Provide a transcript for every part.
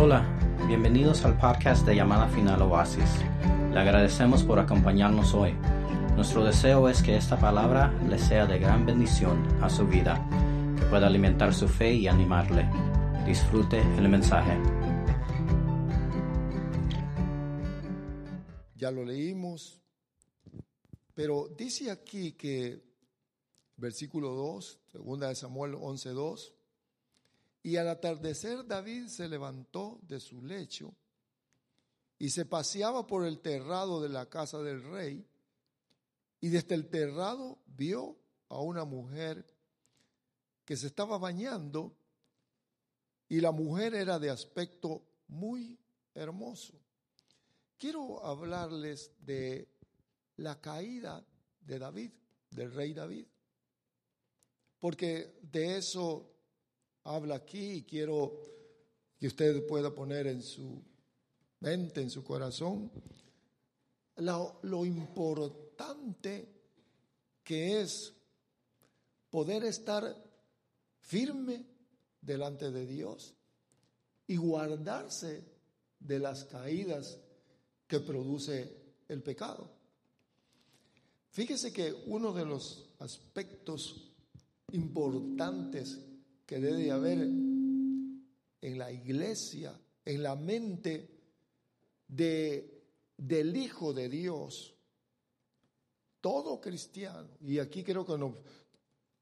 Hola, bienvenidos al podcast de Llamada Final Oasis. Le agradecemos por acompañarnos hoy. Nuestro deseo es que esta palabra le sea de gran bendición a su vida, que pueda alimentar su fe y animarle. Disfrute el mensaje. Ya lo leímos, pero dice aquí que, versículo 2, segunda de Samuel 11.2, y al atardecer David se levantó de su lecho y se paseaba por el terrado de la casa del rey y desde el terrado vio a una mujer que se estaba bañando y la mujer era de aspecto muy hermoso. Quiero hablarles de la caída de David, del rey David, porque de eso habla aquí y quiero que usted pueda poner en su mente, en su corazón, lo, lo importante que es poder estar firme delante de Dios y guardarse de las caídas que produce el pecado. Fíjese que uno de los aspectos importantes que debe haber en la iglesia, en la mente de, del Hijo de Dios, todo cristiano, y aquí creo que no,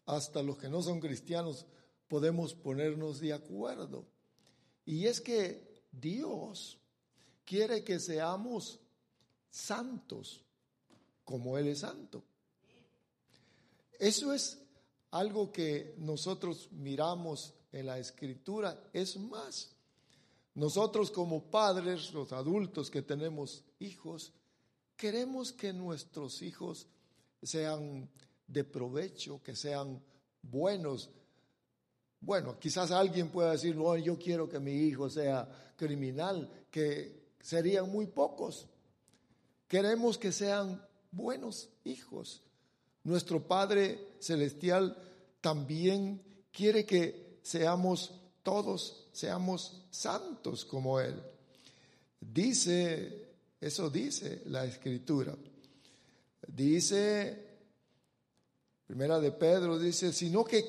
hasta los que no son cristianos podemos ponernos de acuerdo, y es que Dios quiere que seamos santos como Él es santo. Eso es algo que nosotros miramos en la escritura. Es más, nosotros como padres, los adultos que tenemos hijos, queremos que nuestros hijos sean de provecho, que sean buenos. Bueno, quizás alguien pueda decir, no, yo quiero que mi hijo sea criminal, que serían muy pocos. Queremos que sean buenos hijos. Nuestro Padre Celestial también quiere que seamos todos, seamos santos como Él. Dice, eso dice la Escritura. Dice, primera de Pedro, dice, sino que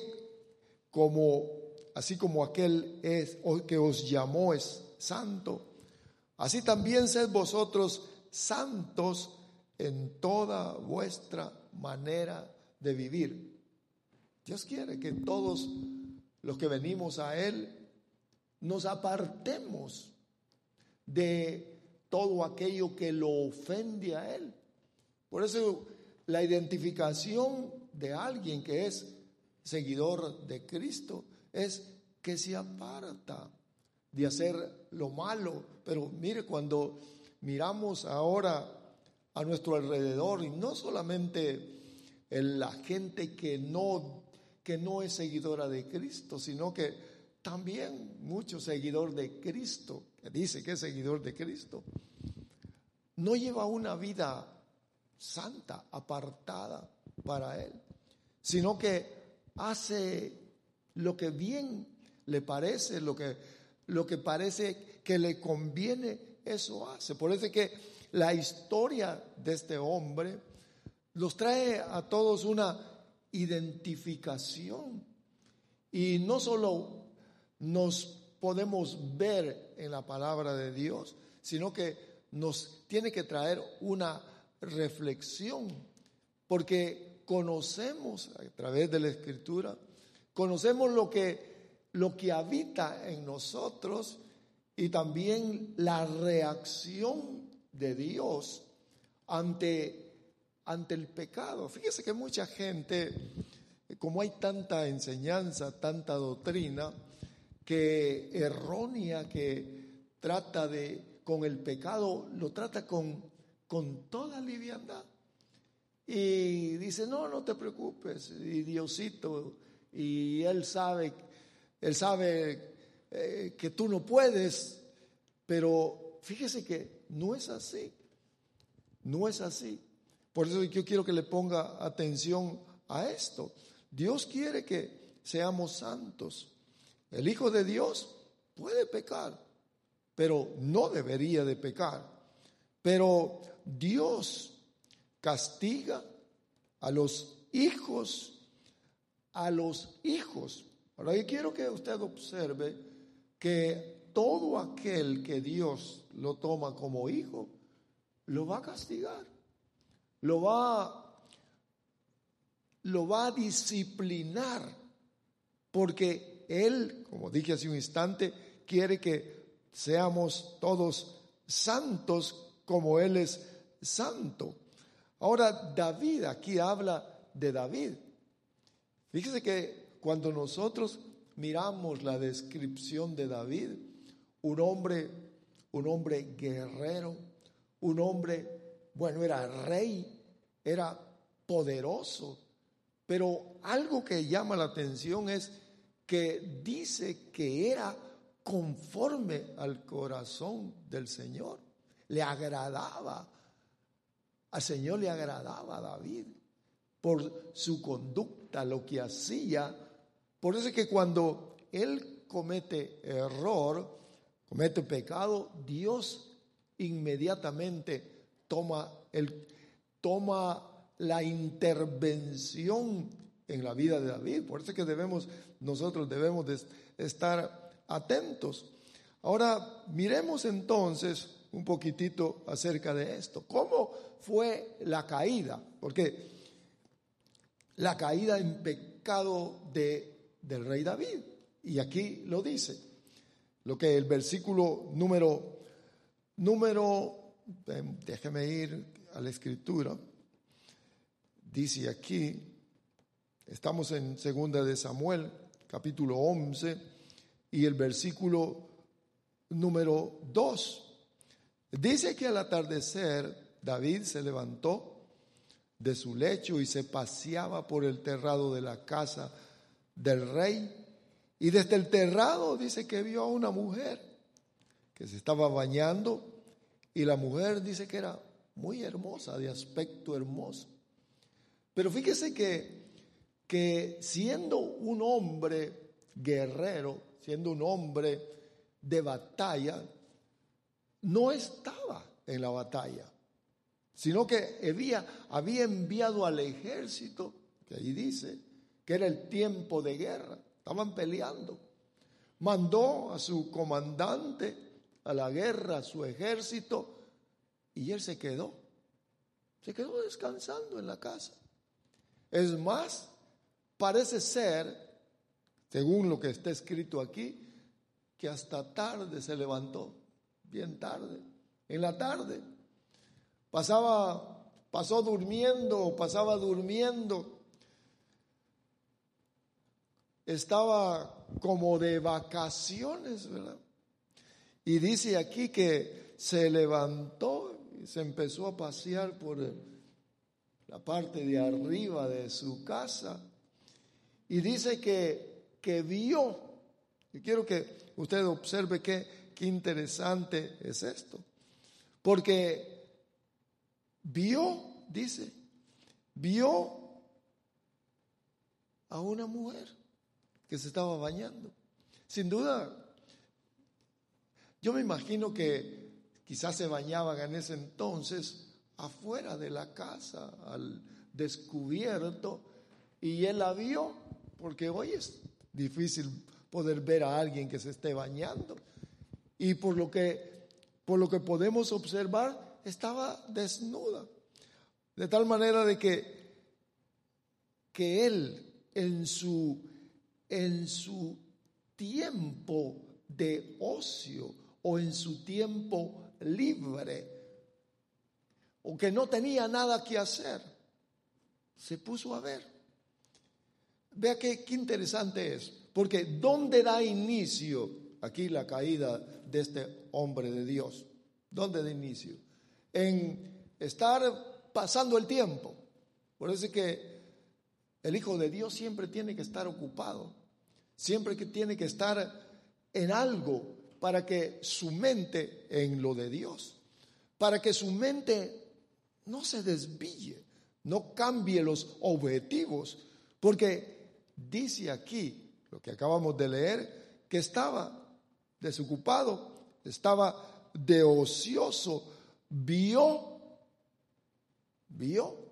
como, así como aquel es, que os llamó es santo, así también sed vosotros santos en toda vuestra manera de vivir. Dios quiere que todos los que venimos a Él nos apartemos de todo aquello que lo ofende a Él. Por eso la identificación de alguien que es seguidor de Cristo es que se aparta de hacer lo malo. Pero mire, cuando miramos ahora a nuestro alrededor, y no solamente la gente que no que no es seguidora de Cristo, sino que también mucho seguidor de Cristo, que dice que es seguidor de Cristo, no lleva una vida santa, apartada para Él, sino que hace lo que bien le parece, lo que, lo que parece que le conviene, eso hace. Por eso es que la historia de este hombre los trae a todos una identificación. Y no solo nos podemos ver en la palabra de Dios, sino que nos tiene que traer una reflexión, porque conocemos a través de la escritura, conocemos lo que, lo que habita en nosotros y también la reacción de Dios ante ante el pecado. Fíjese que mucha gente, como hay tanta enseñanza, tanta doctrina, que errónea, que trata de, con el pecado, lo trata con, con toda liviandad. Y dice, no, no te preocupes, y Diosito, y Él sabe, Él sabe eh, que tú no puedes, pero fíjese que no es así, no es así. Por eso yo quiero que le ponga atención a esto. Dios quiere que seamos santos. El Hijo de Dios puede pecar, pero no debería de pecar. Pero Dios castiga a los hijos, a los hijos. Ahora yo quiero que usted observe que todo aquel que Dios lo toma como hijo, lo va a castigar, lo va, lo va a disciplinar, porque Él, como dije hace un instante, quiere que seamos todos santos como Él es santo. Ahora, David, aquí habla de David. Fíjese que cuando nosotros miramos la descripción de David, un hombre, un hombre guerrero, un hombre, bueno, era rey, era poderoso, pero algo que llama la atención es que dice que era conforme al corazón del Señor, le agradaba al Señor le agradaba a David por su conducta, lo que hacía. Por eso es que cuando él comete error, comete pecado, Dios inmediatamente toma, el, toma la intervención en la vida de David. Por eso es que debemos, nosotros debemos de estar atentos. Ahora, miremos entonces un poquitito acerca de esto. ¿Cómo fue la caída? Porque la caída en pecado de, del rey David. Y aquí lo dice. Lo que el versículo número, número, déjeme ir a la escritura. Dice aquí, estamos en segunda de Samuel, capítulo 11, y el versículo número 2. Dice que al atardecer David se levantó de su lecho y se paseaba por el terrado de la casa del rey. Y desde el terrado dice que vio a una mujer que se estaba bañando y la mujer dice que era muy hermosa, de aspecto hermoso. Pero fíjese que, que siendo un hombre guerrero, siendo un hombre de batalla, no estaba en la batalla, sino que había, había enviado al ejército, que ahí dice, que era el tiempo de guerra, estaban peleando. Mandó a su comandante a la guerra, su ejército, y él se quedó, se quedó descansando en la casa. Es más, parece ser, según lo que está escrito aquí, que hasta tarde se levantó bien tarde, en la tarde. Pasaba, pasó durmiendo, pasaba durmiendo. Estaba como de vacaciones, ¿verdad? Y dice aquí que se levantó y se empezó a pasear por la parte de arriba de su casa. Y dice que, que vio, y quiero que usted observe que Qué interesante es esto. Porque vio, dice, vio a una mujer que se estaba bañando. Sin duda, yo me imagino que quizás se bañaban en ese entonces afuera de la casa, al descubierto, y él la vio, porque hoy es difícil poder ver a alguien que se esté bañando. Y por lo que, por lo que podemos observar, estaba desnuda. De tal manera de que, que él en su, en su tiempo de ocio o en su tiempo libre, o que no tenía nada que hacer, se puso a ver. Vea qué, interesante es, porque ¿dónde da inicio aquí la caída de este hombre de Dios. ¿Dónde de inicio? En estar pasando el tiempo. Por eso es que el Hijo de Dios siempre tiene que estar ocupado, siempre que tiene que estar en algo para que su mente en lo de Dios, para que su mente no se desvíe, no cambie los objetivos, porque dice aquí, lo que acabamos de leer, que estaba desocupado estaba de ocioso, vio, vio.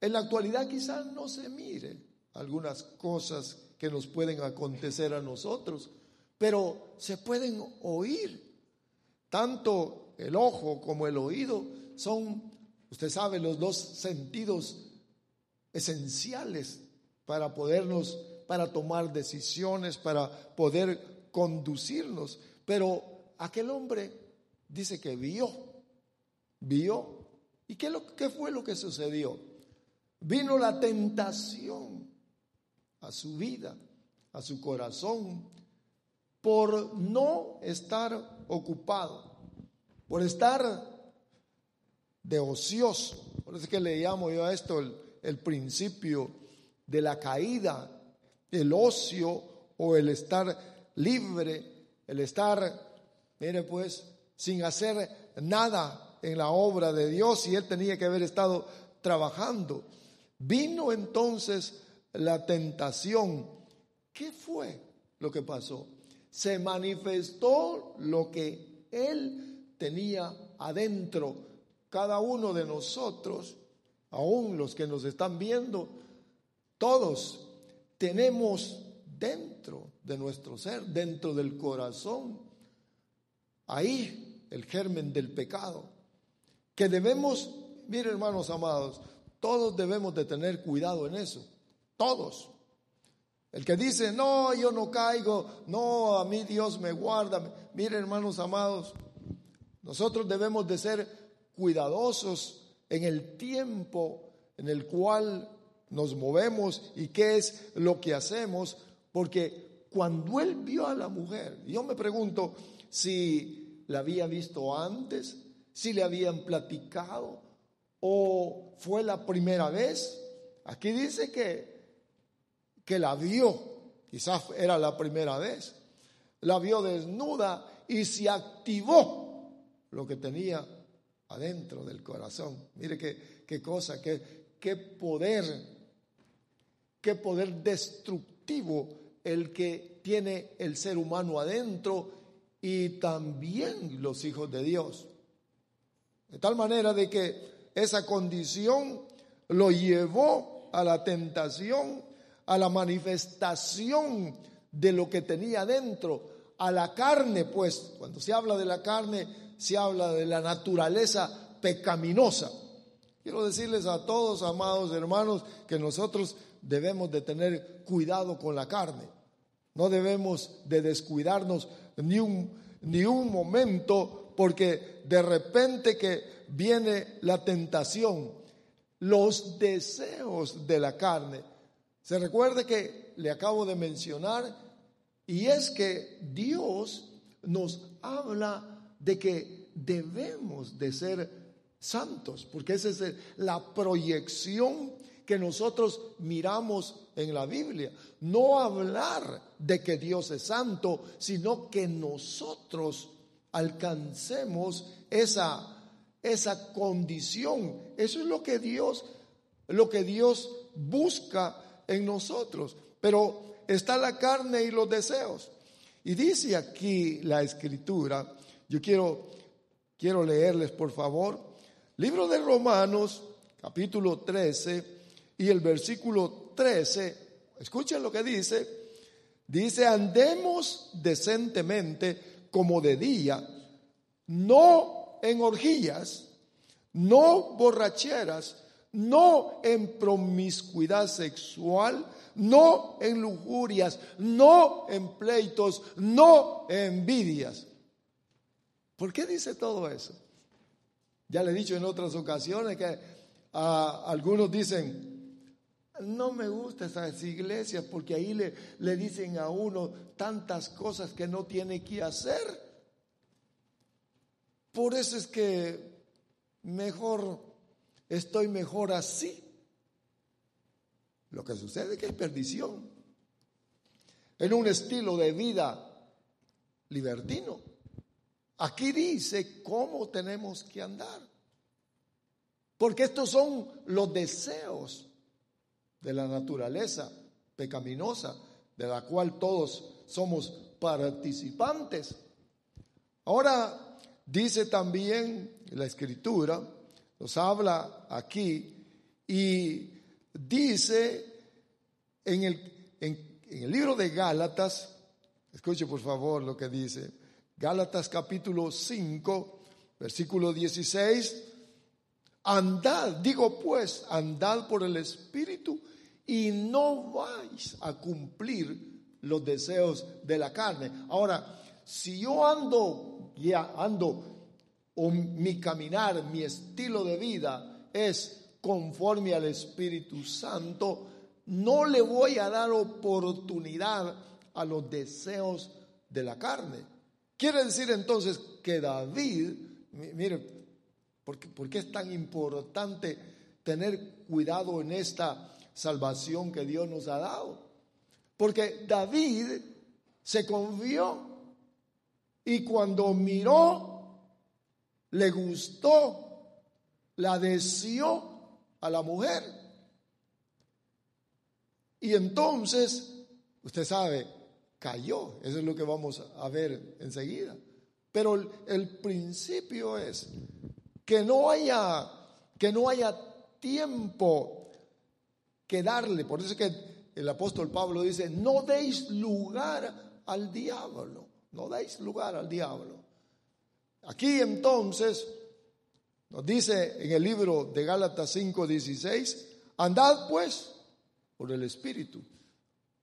En la actualidad quizás no se mire algunas cosas que nos pueden acontecer a nosotros, pero se pueden oír. Tanto el ojo como el oído son, usted sabe, los dos sentidos esenciales para podernos, para tomar decisiones, para poder conducirnos. Pero aquel hombre dice que vio, vio. ¿Y qué, lo, qué fue lo que sucedió? Vino la tentación a su vida, a su corazón, por no estar ocupado, por estar de ocioso. Por eso es que le llamo yo a esto el, el principio de la caída, el ocio o el estar libre, el estar, mire pues, sin hacer nada en la obra de Dios y él tenía que haber estado trabajando. Vino entonces la tentación. ¿Qué fue lo que pasó? Se manifestó lo que él tenía adentro. Cada uno de nosotros aún los que nos están viendo, todos tenemos dentro de nuestro ser, dentro del corazón, ahí el germen del pecado, que debemos, miren hermanos amados, todos debemos de tener cuidado en eso, todos. El que dice, no, yo no caigo, no, a mí Dios me guarda. Miren hermanos amados, nosotros debemos de ser cuidadosos en el tiempo en el cual nos movemos y qué es lo que hacemos, porque cuando él vio a la mujer, yo me pregunto si la había visto antes, si le habían platicado o fue la primera vez. Aquí dice que, que la vio, quizás era la primera vez, la vio desnuda y se activó lo que tenía adentro del corazón. Mire qué, qué cosa, qué, qué poder, qué poder destructivo el que tiene el ser humano adentro y también los hijos de Dios. De tal manera de que esa condición lo llevó a la tentación, a la manifestación de lo que tenía adentro, a la carne, pues, cuando se habla de la carne, se habla de la naturaleza pecaminosa. Quiero decirles a todos, amados hermanos, que nosotros debemos de tener cuidado con la carne. No debemos de descuidarnos ni un, ni un momento porque de repente que viene la tentación, los deseos de la carne. Se recuerde que le acabo de mencionar y es que Dios nos habla de que debemos de ser santos, porque esa es la proyección que nosotros miramos en la Biblia. No hablar de que Dios es santo, sino que nosotros alcancemos esa, esa condición. Eso es lo que Dios, lo que Dios busca en nosotros. Pero está la carne y los deseos. Y dice aquí la escritura, yo quiero, quiero leerles por favor, libro de Romanos, capítulo 13 y el versículo 13, escuchen lo que dice, dice, andemos decentemente como de día, no en orgías, no borracheras, no en promiscuidad sexual, no en lujurias, no en pleitos, no en envidias ¿Por qué dice todo eso? Ya le he dicho en otras ocasiones que ah, algunos dicen, no me gustan esas iglesias porque ahí le, le dicen a uno tantas cosas que no tiene que hacer. Por eso es que mejor, estoy mejor así. Lo que sucede es que hay perdición en un estilo de vida libertino. Aquí dice cómo tenemos que andar. Porque estos son los deseos de la naturaleza pecaminosa, de la cual todos somos participantes. Ahora dice también la escritura, nos habla aquí y dice en el, en, el libro de Gálatas, escuche por favor lo que dice, Gálatas capítulo 5, versículo 16, andad, digo pues, andad por el Espíritu y no vais a cumplir los deseos de la carne. Ahora, si yo ando, ya ando, o mi caminar, mi estilo de vida es conforme al Espíritu Santo, no le voy a dar oportunidad a los deseos de la carne. Quiere decir entonces que David, mire, ¿por qué, ¿por qué es tan importante tener cuidado en esta salvación que Dios nos ha dado? Porque David se confió y cuando miró, le gustó, la deseó a la mujer. Y entonces, usted sabe, cayó. Eso es lo que vamos a ver enseguida. Pero el, principio es que no haya que no haya tiempo que darle. Por eso es que el apóstol Pablo dice, no deis lugar al diablo. No deis lugar al diablo. Aquí entonces nos dice en el libro de Gálatas 5:16, andad pues por el Espíritu,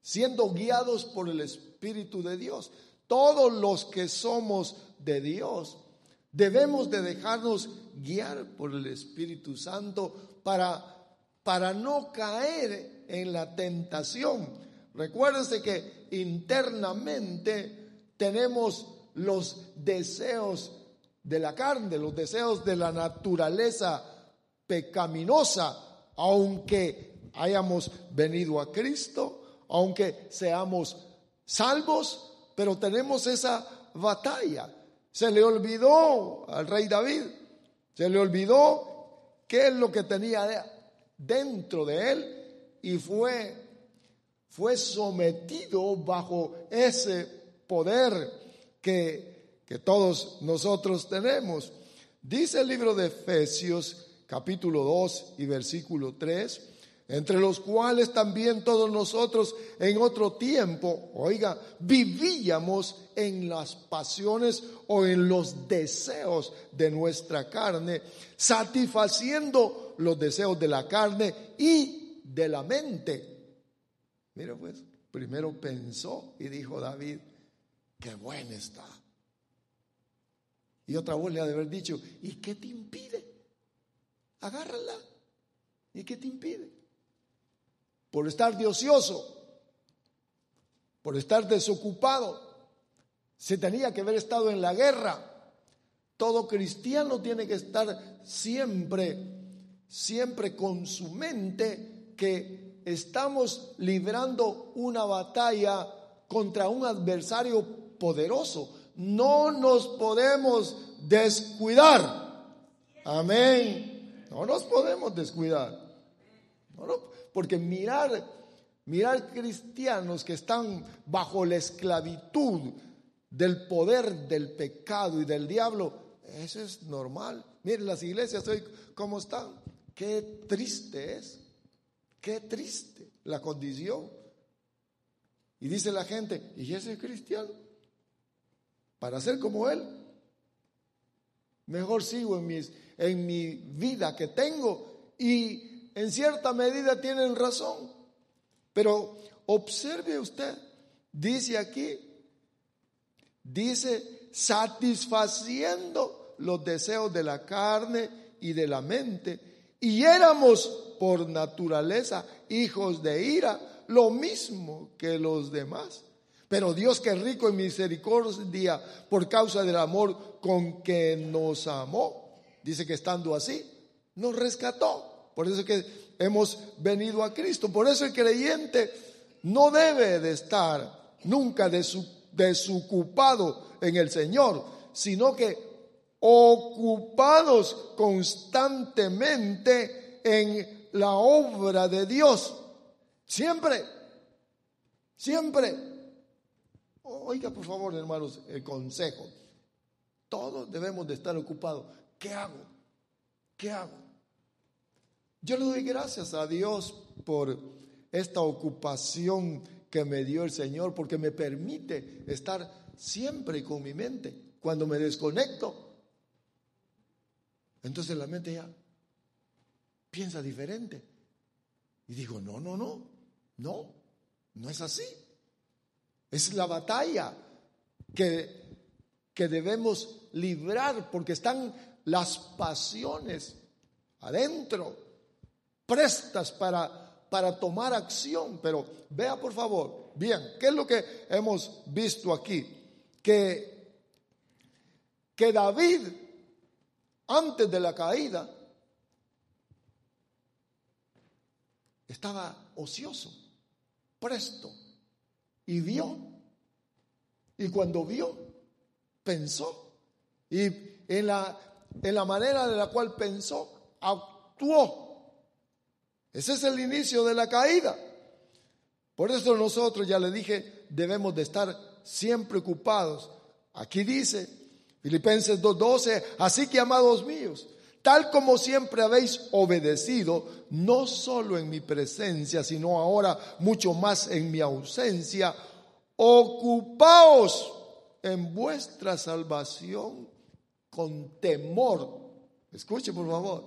siendo guiados por el Espíritu de Dios. Todos los que somos de Dios debemos de dejarnos guiar por el Espíritu Santo para, para no caer en la tentación. Recuérdense que internamente tenemos los deseos de la carne, los deseos de la naturaleza pecaminosa, aunque hayamos venido a Cristo, aunque seamos salvos, pero tenemos esa batalla. Se le olvidó al rey David, se le olvidó qué es lo que tenía dentro de él y fue fue sometido bajo ese poder que que todos nosotros tenemos. Dice el libro de Efesios capítulo 2 y versículo 3, entre los cuales también todos nosotros en otro tiempo, oiga, vivíamos en las pasiones o en los deseos de nuestra carne, satisfaciendo los deseos de la carne y de la mente. Mira pues, primero pensó y dijo David, qué bueno está y otra voz le ha de haber dicho, ¿y qué te impide? Agárrala. ¿Y qué te impide? Por estar de ocioso, por estar desocupado. Se tenía que haber estado en la guerra. Todo cristiano tiene que estar siempre, siempre con su mente que estamos librando una batalla contra un adversario poderoso no nos podemos descuidar. Amén. No nos podemos descuidar. porque mirar, mirar cristianos que están bajo la esclavitud del poder del pecado y del diablo, eso es normal. Miren las iglesias hoy cómo están. Qué triste es. Qué triste la condición. Y dice la gente, ¿y ese cristiano? Para ser como Él. Mejor sigo en, mis, en mi vida que tengo y en cierta medida tienen razón. Pero observe usted, dice aquí, dice satisfaciendo los deseos de la carne y de la mente. Y éramos por naturaleza hijos de ira, lo mismo que los demás. Pero Dios que es rico en misericordia por causa del amor con que nos amó, dice que estando así, nos rescató. Por eso que hemos venido a Cristo. Por eso el creyente no debe de estar nunca desocupado en el Señor, sino que ocupados constantemente en la obra de Dios. Siempre, siempre Oiga, por favor, hermanos, el consejo. Todos debemos de estar ocupados. ¿Qué hago? ¿Qué hago? Yo le doy gracias a Dios por esta ocupación que me dio el Señor, porque me permite estar siempre con mi mente. Cuando me desconecto, entonces la mente ya piensa diferente. Y digo, no, no, no, no, no es así. Es la batalla que, que debemos librar porque están las pasiones adentro, prestas para, para tomar acción. Pero vea por favor, bien, ¿qué es lo que hemos visto aquí? Que, que David, antes de la caída, estaba ocioso, presto y vio. Y cuando vio, pensó. Y en la, en la manera de la cual pensó, actuó. Ese es el inicio de la caída. Por eso nosotros, ya le dije, debemos de estar siempre ocupados. Aquí dice, Filipenses 2.12, así que amados míos, tal como siempre habéis obedecido, no solo en mi presencia, sino ahora mucho más en mi ausencia, ocupaos en vuestra salvación con temor. Escuche por favor,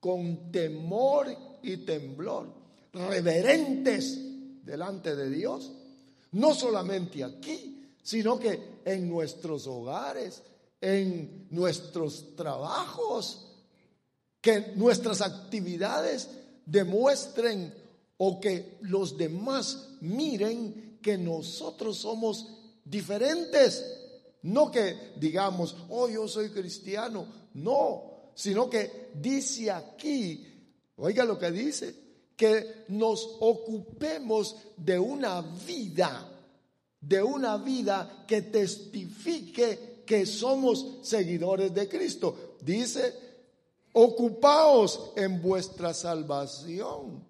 con temor y temblor, reverentes delante de Dios, no solamente aquí, sino que en nuestros hogares, en nuestros trabajos, que nuestras actividades demuestren o que los demás miren que nosotros somos diferentes. No que digamos, oh, yo soy cristiano. No, sino que dice aquí, oiga lo que dice, que nos ocupemos de una vida, de una vida que testifique que somos seguidores de Cristo. Dice, ocupaos en vuestra salvación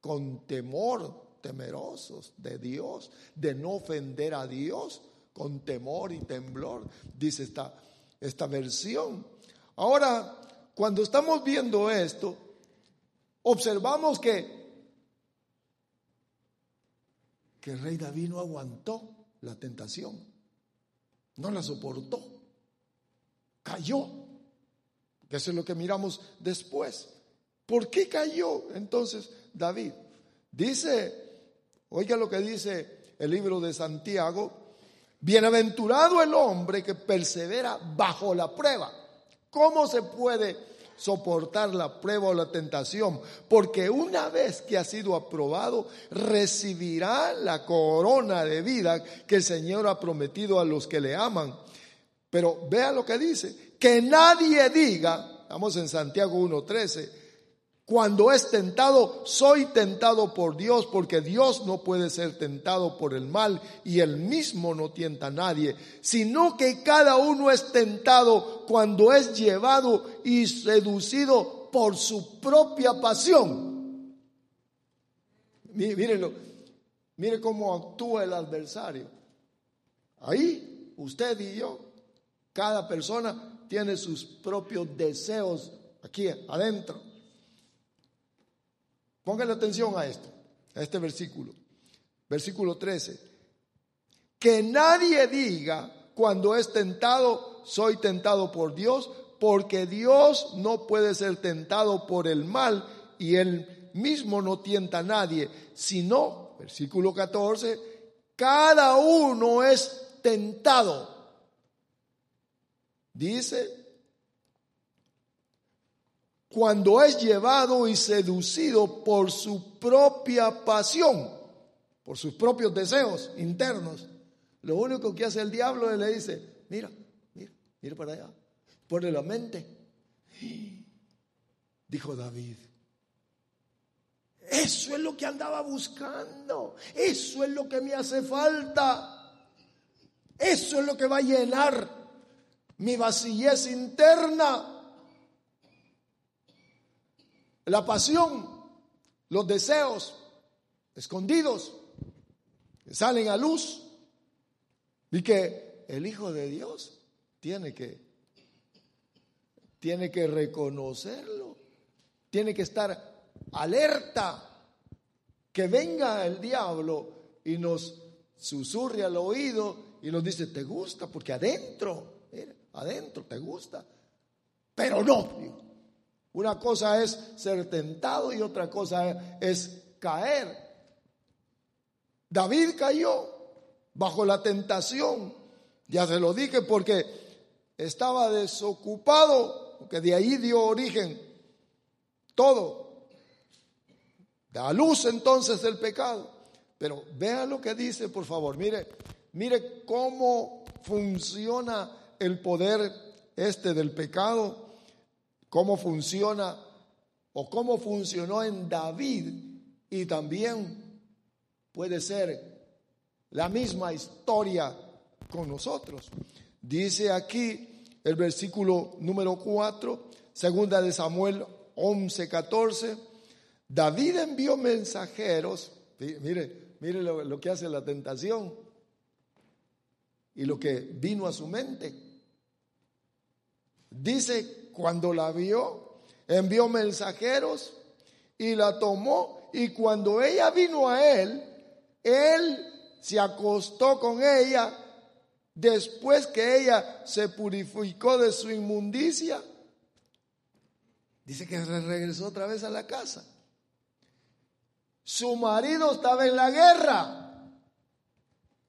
con temor, temerosos de Dios, de no ofender a Dios, con temor y temblor, dice esta, esta versión. Ahora, cuando estamos viendo esto, observamos que, que rey David no aguantó la tentación. No la soportó. Cayó. Que eso es lo que miramos después. ¿Por qué cayó entonces David? Dice, oiga lo que dice el libro de Santiago, bienaventurado el hombre que persevera bajo la prueba. ¿Cómo se puede soportar la prueba o la tentación? Porque una vez que ha sido aprobado, recibirá la corona de vida que el Señor ha prometido a los que le aman. Pero vea lo que dice, que nadie diga, vamos en Santiago 1.13, cuando es tentado, soy tentado por Dios, porque Dios no puede ser tentado por el mal y él mismo no tienta a nadie, sino que cada uno es tentado cuando es llevado y seducido por su propia pasión. Mírenlo, mire cómo actúa el adversario. Ahí, usted y yo, cada persona tiene sus propios deseos aquí adentro. Pónganle atención a esto, a este versículo. Versículo 13. Que nadie diga cuando es tentado, soy tentado por Dios, porque Dios no puede ser tentado por el mal y él mismo no tienta a nadie, sino, versículo 14, cada uno es tentado. Dice, cuando es llevado y seducido por su propia pasión, por sus propios deseos internos. Lo único que hace el diablo es le dice, mira, mira, mira para allá, pone la mente. Dijo David, eso es lo que andaba buscando, eso es lo que me hace falta, eso es lo que va a llenar mi vacillez interna. La pasión, los deseos escondidos, salen a luz y que el Hijo de Dios tiene que, tiene que reconocerlo, tiene que estar alerta que venga el diablo y nos susurre al oído y nos dice, te gusta, porque adentro, adentro te gusta, pero no. Una cosa es ser tentado y otra cosa es caer. David cayó bajo la tentación, ya se lo dije, porque estaba desocupado, porque de ahí dio origen todo. Da luz entonces el pecado. Pero vea lo que dice, por favor. Mire, mire cómo funciona el poder este del pecado, cómo funciona o cómo funcionó en David y también puede ser la misma historia con nosotros. Dice aquí el versículo número 4, segunda de Samuel 11, 14 David envió mensajeros, mire, mire lo, que hace la tentación y lo que vino a su mente. Dice, cuando la vio, envió mensajeros y la tomó y cuando ella vino a él, él se acostó con ella después que ella se purificó de su inmundicia. Dice que regresó otra vez a la casa. Su marido estaba en la guerra.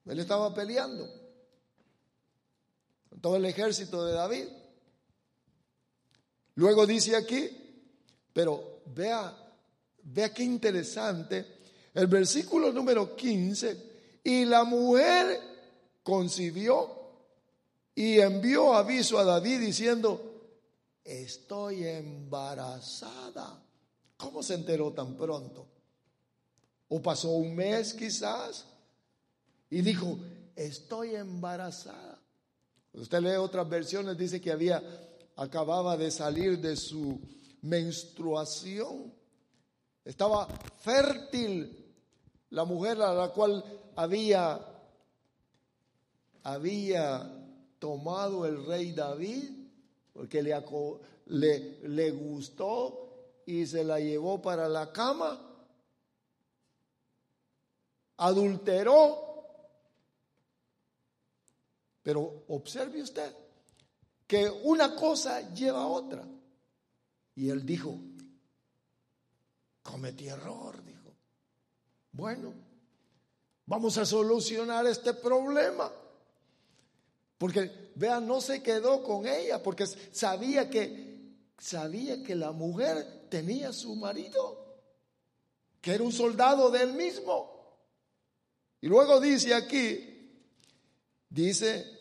Él estaba peleando con todo el ejército de David. Luego dice aquí, pero vea, vea qué interesante, el versículo número 15, y la mujer concibió y envió aviso a David diciendo, estoy embarazada. ¿Cómo se enteró tan pronto? O pasó un mes quizás y dijo, estoy embarazada. Usted lee otras versiones, dice que había, acababa de salir de su menstruación. Estaba fértil la mujer a la cual había, había tomado el rey David, porque le, le, le gustó y se la llevó para la cama adulteró. Pero observe usted que una cosa lleva a otra. Y él dijo, cometí error, dijo. Bueno, vamos a solucionar este problema. Porque, vean, no se quedó con ella, porque sabía que, sabía que la mujer tenía su marido, que era un soldado de él mismo. Y luego dice aquí, dice,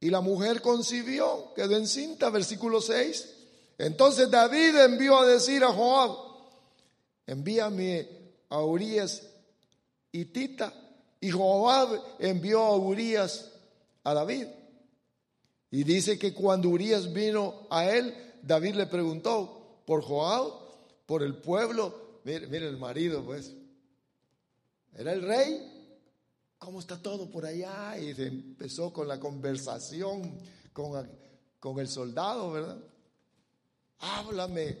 y la mujer concibió, quedó encinta, versículo 6. Entonces David envió a decir a Joab, envíame a Urias y Tita. Y Joab envió a Urias a David. Y dice que cuando Urias vino a él, David le preguntó por Joab, por el pueblo. Mire, mire el marido, pues. Era el rey. ¿Cómo está todo por allá? Y empezó con la conversación con, con el soldado, ¿verdad? Háblame,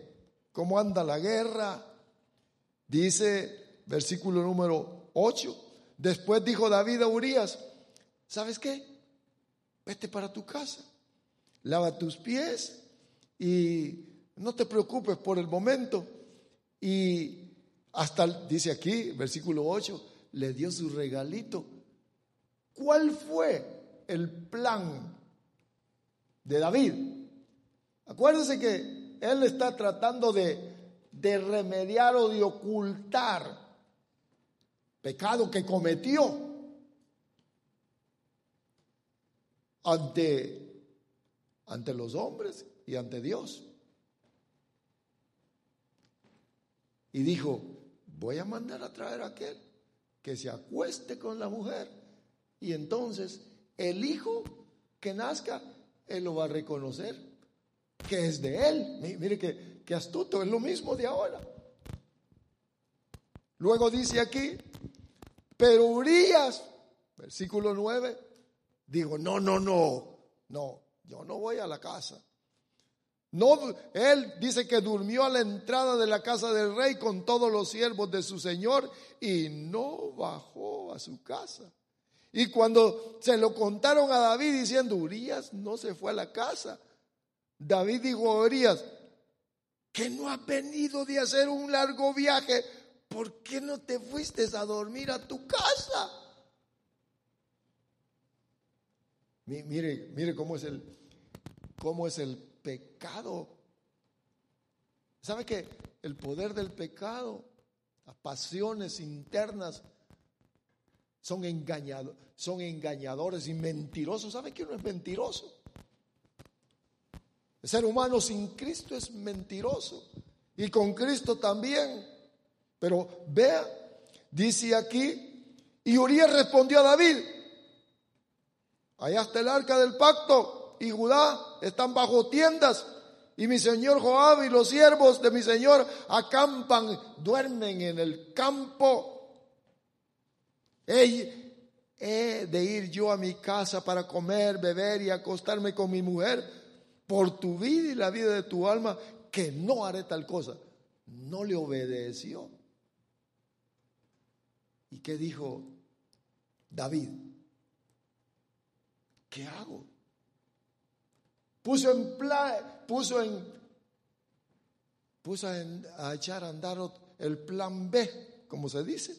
¿cómo anda la guerra? Dice versículo número 8. Después dijo David a Urias, ¿sabes qué? Vete para tu casa, lava tus pies y no te preocupes por el momento. Y hasta, dice aquí, versículo 8, le dio su regalito. ¿Cuál fue el plan de David? Acuérdense que él está tratando de, de remediar o de ocultar pecado que cometió ante, ante los hombres y ante Dios. Y dijo, voy a mandar a traer a aquel que se acueste con la mujer y entonces el hijo que nazca, él lo va a reconocer que es de él. Mire que, que astuto, es lo mismo de ahora. Luego dice aquí, Pero Urias, versículo 9, dijo, no, no, no, no, yo no voy a la casa. No, él dice que durmió a la entrada de la casa del rey con todos los siervos de su señor y no bajó a su casa. Y cuando se lo contaron a David diciendo, Urias no se fue a la casa, David dijo a Urias, que no has venido de hacer un largo viaje, ¿por qué no te fuiste a dormir a tu casa? Mire, mire cómo es el, cómo es el pecado. ¿Sabe que el poder del pecado, las pasiones internas, son, engañado, son engañadores y mentirosos. ¿Sabe que uno es mentiroso? El ser humano sin Cristo es mentiroso y con Cristo también. Pero vea, dice aquí, y Urias respondió a David, allá está el arca del pacto y Judá están bajo tiendas y mi señor Joab y los siervos de mi señor acampan, duermen en el campo he de ir yo a mi casa para comer, beber y acostarme con mi mujer por tu vida y la vida de tu alma, que no haré tal cosa. No le obedeció. ¿Y qué dijo David? ¿Qué hago? Puso en puso en, puso a echar a andar el plan B, como se dice.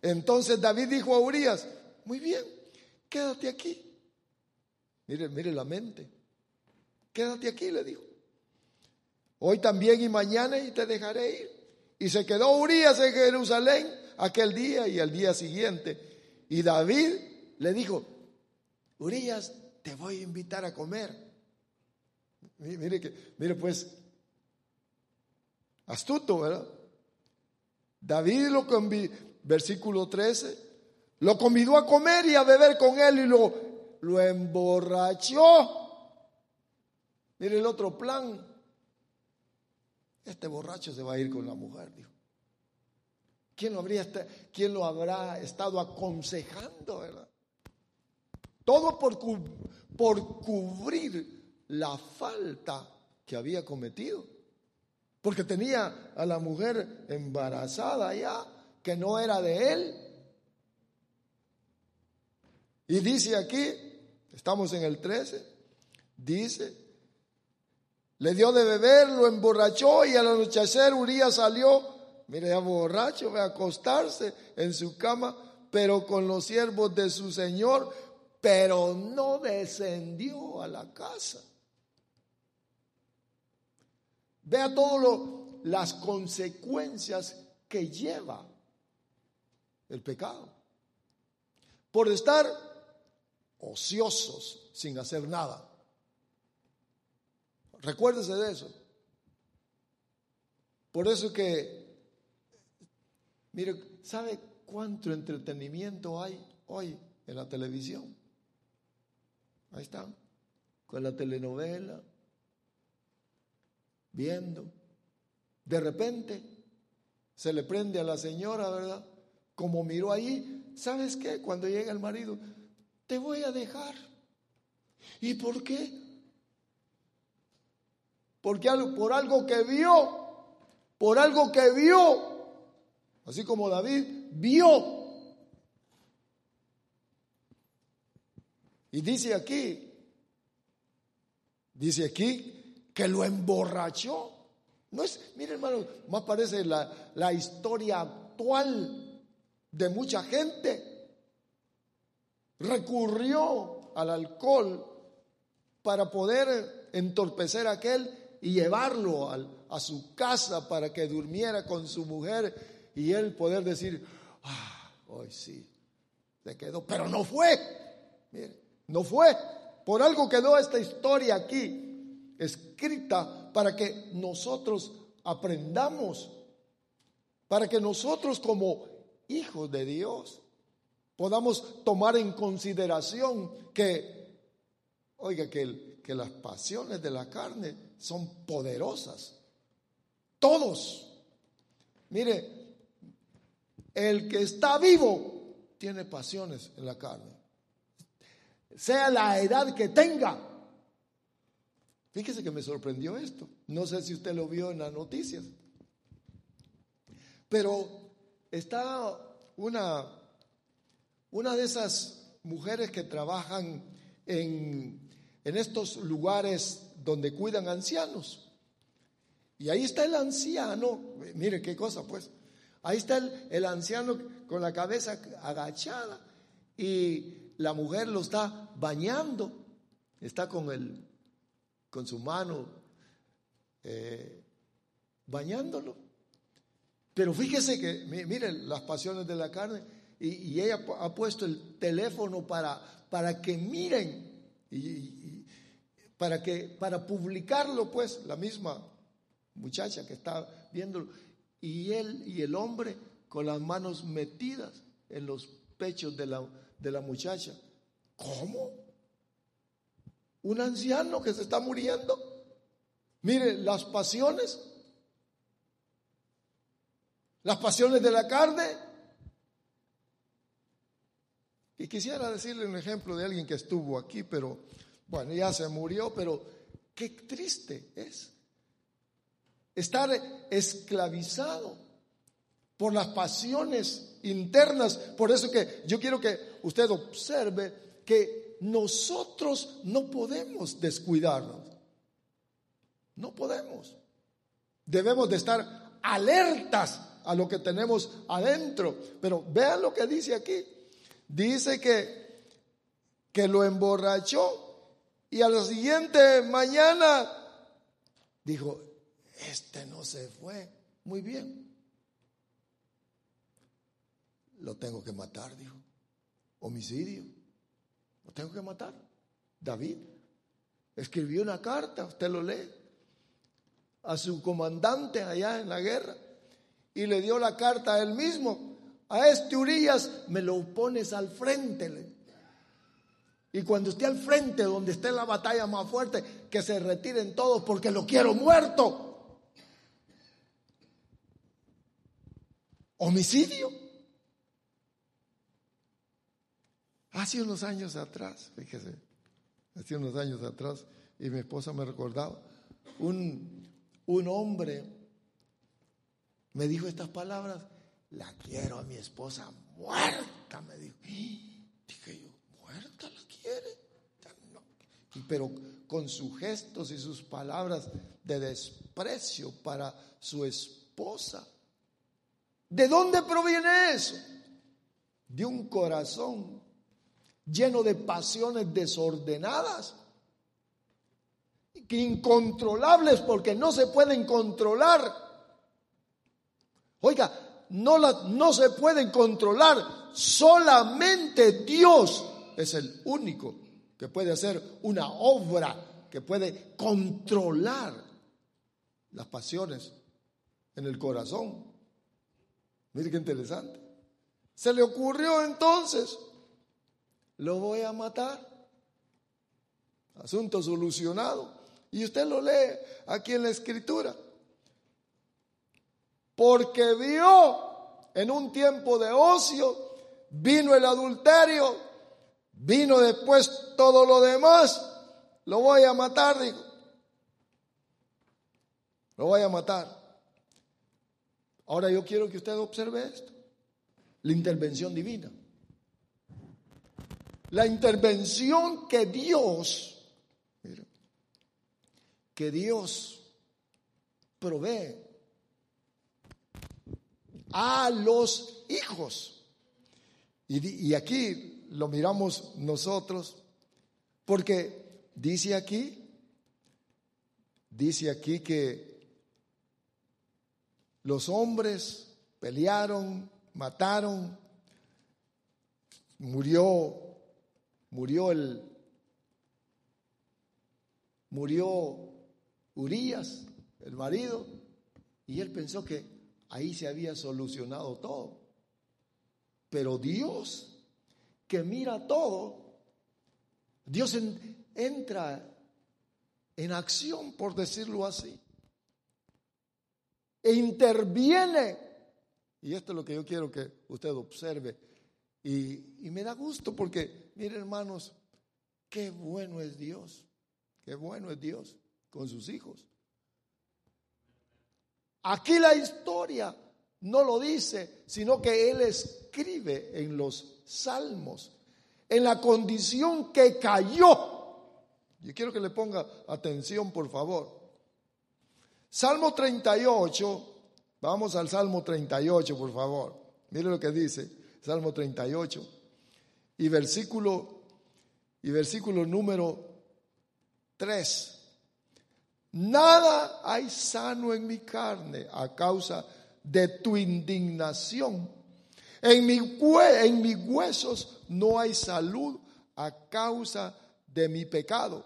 Entonces David dijo a Urias, muy bien, quédate aquí. Mire, mire la mente. Quédate aquí, le dijo. Hoy también y mañana y te dejaré ir. Y se quedó Urias en Jerusalén aquel día y al día siguiente. Y David le dijo, Urias, te voy a invitar a comer. Mire que, mire pues, astuto, ¿verdad? David lo, versículo 13, lo convidó a comer y a beber con él y lo, lo emborrachó. Mire el otro plan. Este borracho se va a ir con la mujer, dijo. ¿Quién lo, habría, quién lo habrá estado aconsejando, verdad? Todo por, por cubrir la falta que había cometido. Porque tenía a la mujer embarazada ya que no era de él. Y dice aquí, estamos en el 13, dice, le dio de beber, lo emborrachó y al anochecer Urias salió, mire, ya borracho, a acostarse en su cama, pero con los siervos de su señor, pero no descendió a la casa. Vea todas las consecuencias que lleva el pecado. Por estar ociosos sin hacer nada. Recuérdese de eso. Por eso que, mire, ¿sabe cuánto entretenimiento hay hoy en la televisión? Ahí está, con la telenovela, viendo. De repente se le prende a la señora, ¿verdad? como miró ahí, ¿sabes qué? Cuando llega el marido, te voy a dejar. ¿Y por qué? Porque por algo que vio, por algo que vio, así como David vio. Y dice aquí, dice aquí que lo emborrachó. No es, mire hermano, más parece la, la historia actual de mucha gente. Recurrió al alcohol para poder entorpecer a aquel y llevarlo a su casa para que durmiera con su mujer y él poder decir, ah, hoy sí, se quedó, pero no fue, no fue. Por algo quedó esta historia aquí, escrita para que nosotros aprendamos, para que nosotros como hijos de Dios, podamos tomar en consideración que, oiga, que, que las pasiones de la carne son poderosas. Todos. Mire, el que está vivo tiene pasiones en la carne. Sea la edad que tenga. Fíjese que me sorprendió esto. No sé si usted lo vio en las noticias. Pero está una, una de esas mujeres que trabajan en, en estos lugares donde cuidan ancianos. Y ahí está el anciano, mire qué cosa pues, ahí está el, anciano con la cabeza agachada y la mujer lo está bañando, está con, el, con su mano eh, bañándolo. Pero fíjese que, miren, las pasiones de la carne, y, ella ha puesto el teléfono para, para que miren, y, para, que, para publicarlo, pues, la misma muchacha que está viéndolo, y él y el hombre con las manos metidas en los pechos de la, de la muchacha. ¿Cómo? Un anciano que se está muriendo. Mire, las pasiones las pasiones de la carne. Y quisiera decirle un ejemplo de alguien que estuvo aquí, pero bueno, ya se murió, pero qué triste es estar esclavizado por las pasiones internas. Por eso que yo quiero que usted observe que nosotros no podemos descuidarnos. No podemos. Debemos de estar alertas a lo que tenemos adentro. Pero vean lo que dice aquí. Dice que, que lo emborrachó y a la siguiente mañana dijo, este no se fue. Muy bien. Lo tengo que matar, dijo. Homicidio. Tengo que matar. David escribió una carta, usted lo lee, a su comandante allá en la guerra y le dio la carta a él mismo. A este Urias me lo pones al frente. Y cuando esté al frente, donde esté la batalla más fuerte, que se retiren todos porque lo quiero muerto. Homicidio. Hace unos años atrás, fíjese, hace unos años atrás, y mi esposa me recordaba, un, un hombre me dijo estas palabras, la quiero a mi esposa muerta, me dijo. Dije yo, muerta la quiere. Pero con sus gestos y sus palabras de desprecio para su esposa. ¿De dónde proviene eso? De un corazón lleno de pasiones desordenadas, incontrolables porque no se pueden controlar Oiga, no, no se pueden controlar. Solamente Dios es el único que puede hacer una obra que puede controlar las pasiones en el corazón. Mire qué interesante. Se le ocurrió entonces, lo voy a matar. Asunto solucionado. Y usted lo lee aquí en la escritura porque vio en un tiempo de ocio, vino el adulterio, vino después todo lo demás, lo voy a matar, dijo. Lo voy a matar. Ahora yo quiero que usted observe esto, la intervención divina. La intervención que Dios, que Dios provee a los hijos. Y, aquí lo miramos nosotros, porque dice aquí, dice aquí que los hombres pelearon, mataron, murió, murió el, murió Urias, el marido, y él pensó que ahí se había solucionado todo. Pero Dios, que mira todo, Dios entra en acción, por decirlo así, e interviene. Y esto es lo que yo quiero que usted observe. Y, me da gusto porque, miren hermanos, qué bueno es Dios, qué bueno es Dios con sus hijos. Aquí la historia no lo dice, sino que Él escribe en los salmos, en la condición que cayó. Yo quiero que le ponga atención, por favor. Salmo 38, vamos al Salmo 38, por favor. Mire lo que dice, Salmo 38. Y versículo, y versículo número 3. Nada hay sano en mi carne a causa de tu indignación. En, mi, en mis huesos no hay salud a causa de mi pecado.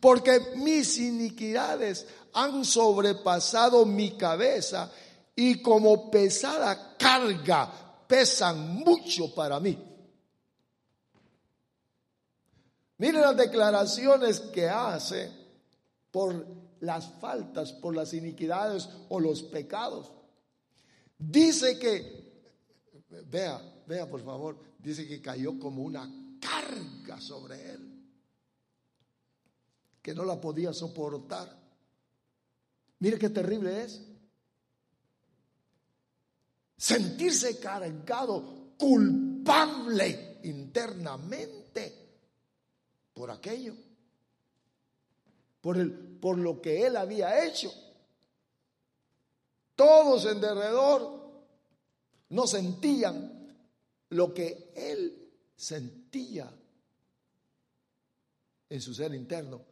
Porque mis iniquidades han sobrepasado mi cabeza y como pesada carga pesan mucho para mí. Miren las declaraciones que hace por las faltas, por las iniquidades o los pecados. Dice que, vea, vea por favor, dice que cayó como una carga sobre él, que no la podía soportar. Mire qué terrible es. Sentirse cargado, culpable internamente por aquello, por, el, por lo que él había hecho. Todos en derredor no sentían lo que él sentía en su ser interno.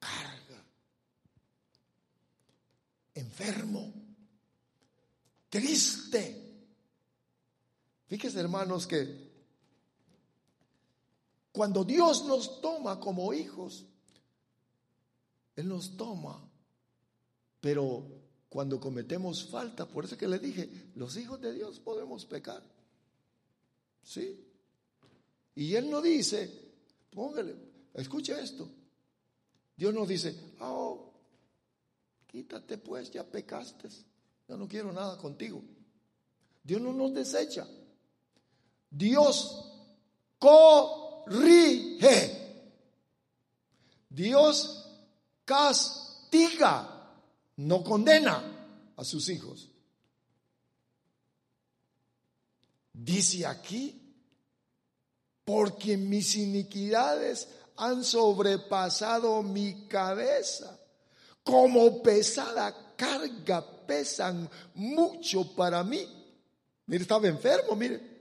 Carga. Enfermo. Triste. Fíjese hermanos que cuando Dios nos toma como hijos, Él nos toma, pero cuando cometemos falta. Por eso que le dije, los hijos de Dios podemos pecar. ¿Sí? Y Él no dice, póngale, escuche esto. Dios no dice, oh, quítate pues, ya pecaste. Yo no quiero nada contigo. Dios no nos desecha. Dios Dios castiga no condena a sus hijos. Dice aquí, porque mis iniquidades han sobrepasado mi cabeza, como pesada carga pesan mucho para mí. Mire, estaba enfermo, mire.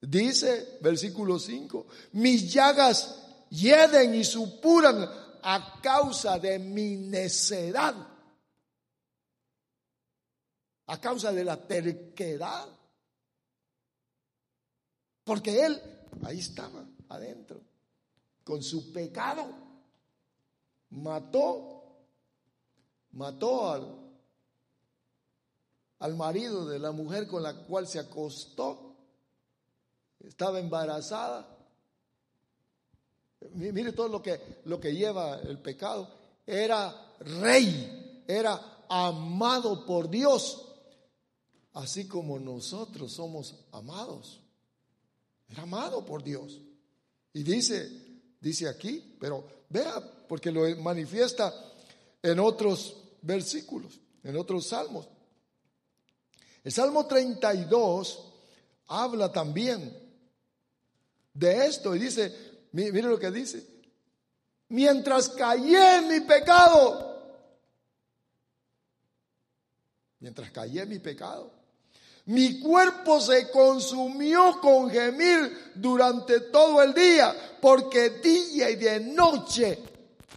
Dice, versículo 5, mis llagas hieden y supuran a causa de mi necedad a causa de la terquedad. Porque él ahí estaba, adentro, con su pecado. Mató, mató al, al marido de la mujer con la cual se acostó. Estaba embarazada. Mire todo lo que, lo que lleva el pecado. Era rey, era amado por Dios así como nosotros somos amados. Era amado por Dios. Y dice, dice aquí, pero vea, porque lo manifiesta en otros versículos, en otros salmos. El Salmo 32 habla también de esto y dice, mire lo que dice, mientras callé mi pecado, mientras callé mi pecado, mi cuerpo se consumió con gemir durante todo el día, porque día y de noche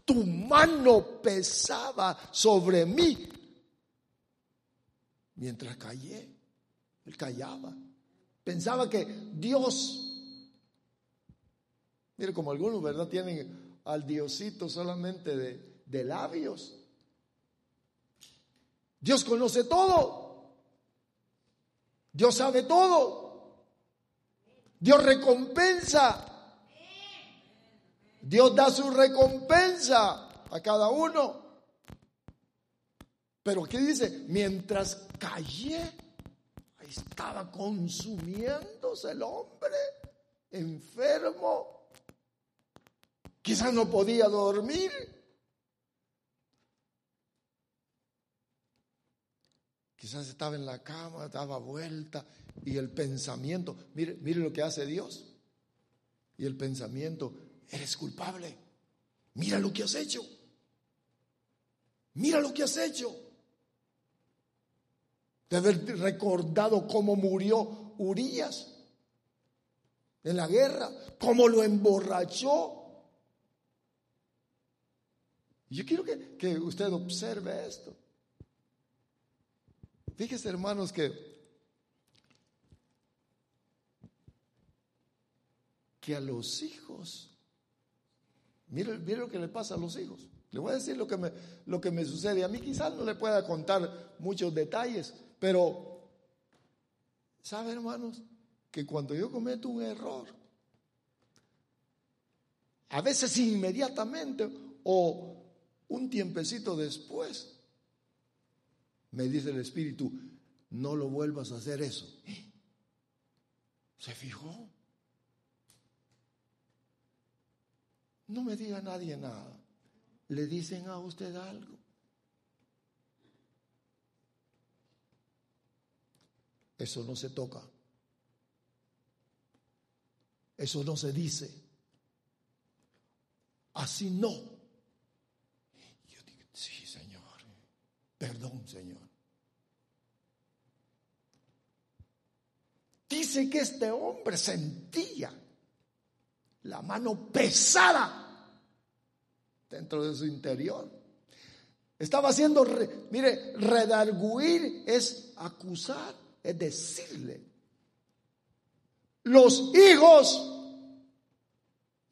tu mano pesaba sobre mí. Mientras callé, él callaba. Pensaba que Dios, mire como algunos, ¿verdad? Tienen al Diosito solamente de, de labios. Dios conoce todo. Dios sabe todo. Dios recompensa. Dios da su recompensa a cada uno. Pero ¿qué dice? Mientras callé, estaba consumiéndose el hombre. enfermo, quizás no podía dormir. Quizás estaba en la cama, daba vuelta y el pensamiento, mire, mire lo que hace Dios. Y el pensamiento, eres culpable. Mira lo que has hecho. Mira lo que has hecho. De haber recordado cómo murió Urias en la guerra, cómo lo emborrachó. Yo quiero que, que usted observe esto. Fíjese, hermanos, que, que a los hijos, mire, mire lo que le pasa a los hijos. Le voy a decir lo que, me, lo que me sucede. A mí quizás no le pueda contar muchos detalles, pero, ¿sabe, hermanos? Que cuando yo cometo un error, a veces inmediatamente o un tiempecito después, me dice el Espíritu, no lo vuelvas a hacer eso. ¿Se fijó? No me diga nadie nada. ¿Le dicen a usted algo? Eso no se toca. Eso no se dice. Así no. Yo digo, sí, Señor. Perdón, Señor. Dice que este hombre sentía la mano pesada dentro de su interior. Estaba haciendo, mire, redarguir es acusar, es decirle. Los hijos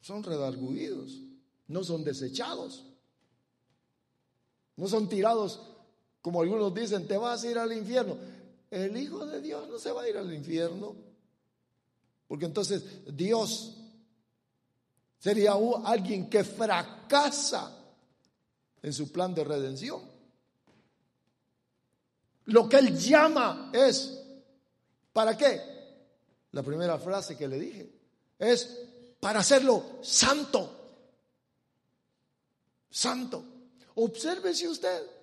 son redarguidos, no son desechados, no son tirados como algunos dicen, te vas a ir al infierno. El Hijo de Dios no se va a ir al infierno. Porque entonces Dios sería alguien que fracasa en su plan de redención. Lo que él llama es, ¿para qué? La primera frase que le dije es para hacerlo santo. Santo. Obsérvese usted.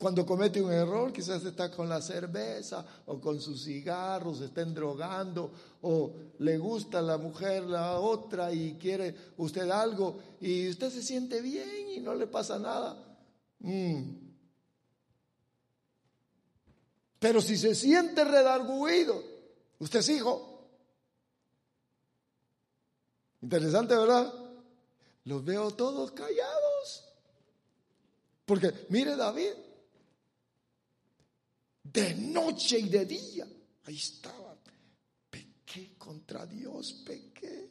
Cuando comete un error, quizás está con la cerveza o con sus cigarros, se estén drogando o le gusta la mujer la otra y quiere usted algo y usted se siente bien y no le pasa nada. Mm. Pero si se siente redarguido, usted es hijo. Interesante, ¿verdad? Los veo todos callados. Porque mire David, de noche y de día. Ahí estaba. Pequé contra Dios, pequé.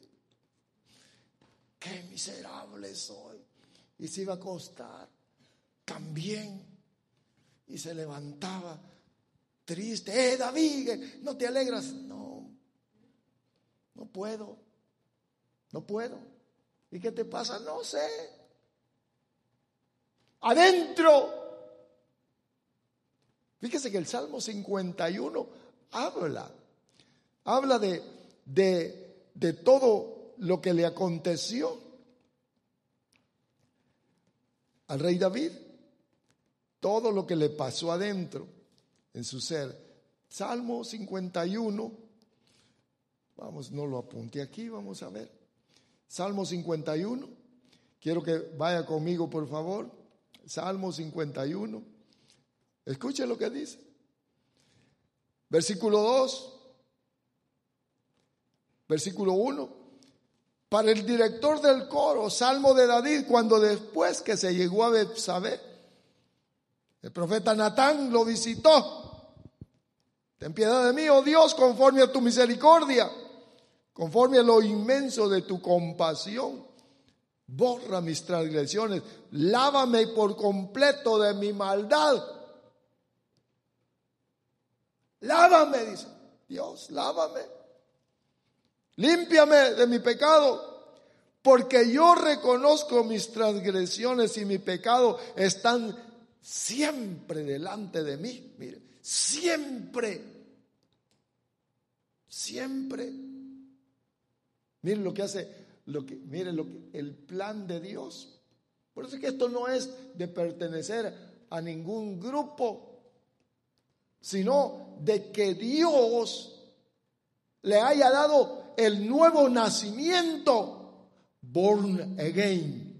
Qué miserable soy. Y se iba a acostar también. Y se levantaba triste. Eh, David, ¿no te alegras? No, no puedo. No puedo. ¿Y qué te pasa? No sé. Adentro Fíjese que el Salmo 51 habla, habla de, de, todo lo que le aconteció al rey David, todo lo que le pasó adentro en su ser. Salmo 51, vamos, no lo apunte aquí, vamos a ver. Salmo 51, quiero que vaya conmigo por favor. Salmo 51. Escuche lo que dice. Versículo 2. Versículo 1. Para el director del coro, Salmo de David, cuando después que se llegó a saber, el profeta Natán lo visitó. Ten piedad de mí, oh Dios, conforme a tu misericordia, conforme a lo inmenso de tu compasión. Borra mis transgresiones, lávame por completo de mi maldad Lávame, dice Dios, lávame. Límpiame de mi pecado, porque yo reconozco mis transgresiones y mi pecado están siempre delante de mí. Mire, siempre, siempre. Miren lo que hace, lo que, miren lo que, el plan de Dios. Por eso es que esto no es de pertenecer a ningún grupo, sino de que Dios le haya dado el nuevo nacimiento, born again.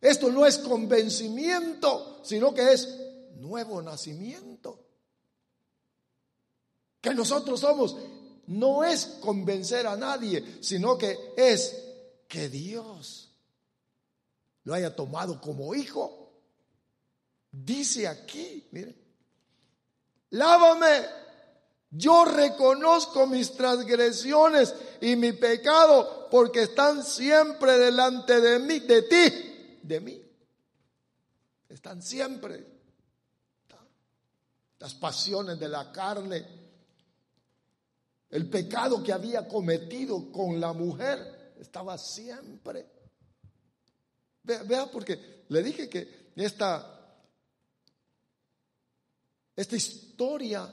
Esto no es convencimiento, sino que es nuevo nacimiento. Que nosotros somos no es convencer a nadie, sino que es que Dios lo haya tomado como hijo. Dice aquí, mire, lávame, yo reconozco mis transgresiones y mi pecado porque están siempre delante de mí, de ti, de mí. Están siempre. Las pasiones de la carne, el pecado que había cometido con la mujer, estaba siempre. Vea, porque le dije que esta, esta historia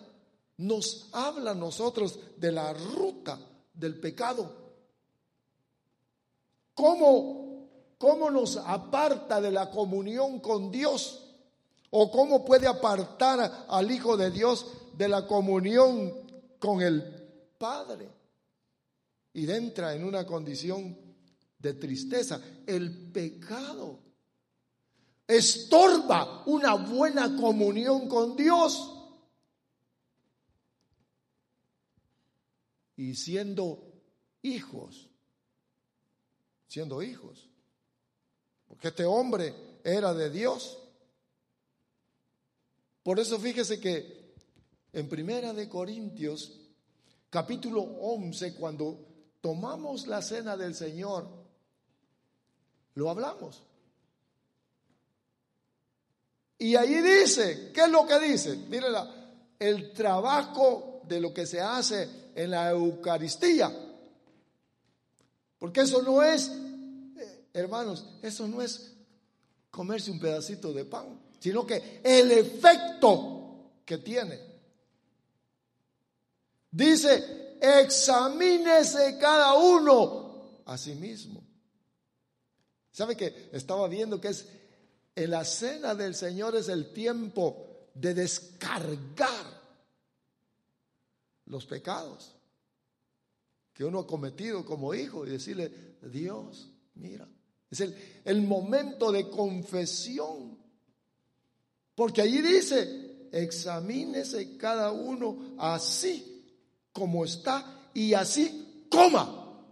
nos habla a nosotros de la ruta del pecado. ¿Cómo, ¿Cómo nos aparta de la comunión con Dios? ¿O cómo puede apartar al Hijo de Dios de la comunión con el Padre. Y entra en una condición de tristeza. El pecado estorba una buena comunión con Dios. Y siendo hijos, siendo hijos, porque este hombre era de Dios. Por eso fíjese que en Primera de Corintios capítulo 11, cuando tomamos la cena del Señor, lo hablamos. Y allí dice, ¿qué es lo que dice? Mírela, el trabajo de lo que se hace en la Eucaristía. Porque eso no es, eh, hermanos, eso no es comerse un pedacito de pan, sino que el efecto que tiene. Dice, examínese cada uno a sí mismo. ¿Sabe que estaba viendo que es en la cena del Señor es el tiempo de descargar los pecados que uno ha cometido como hijo y decirle, Dios, mira, es el, el momento de confesión. Porque allí dice, examínese cada uno así como está y así coma.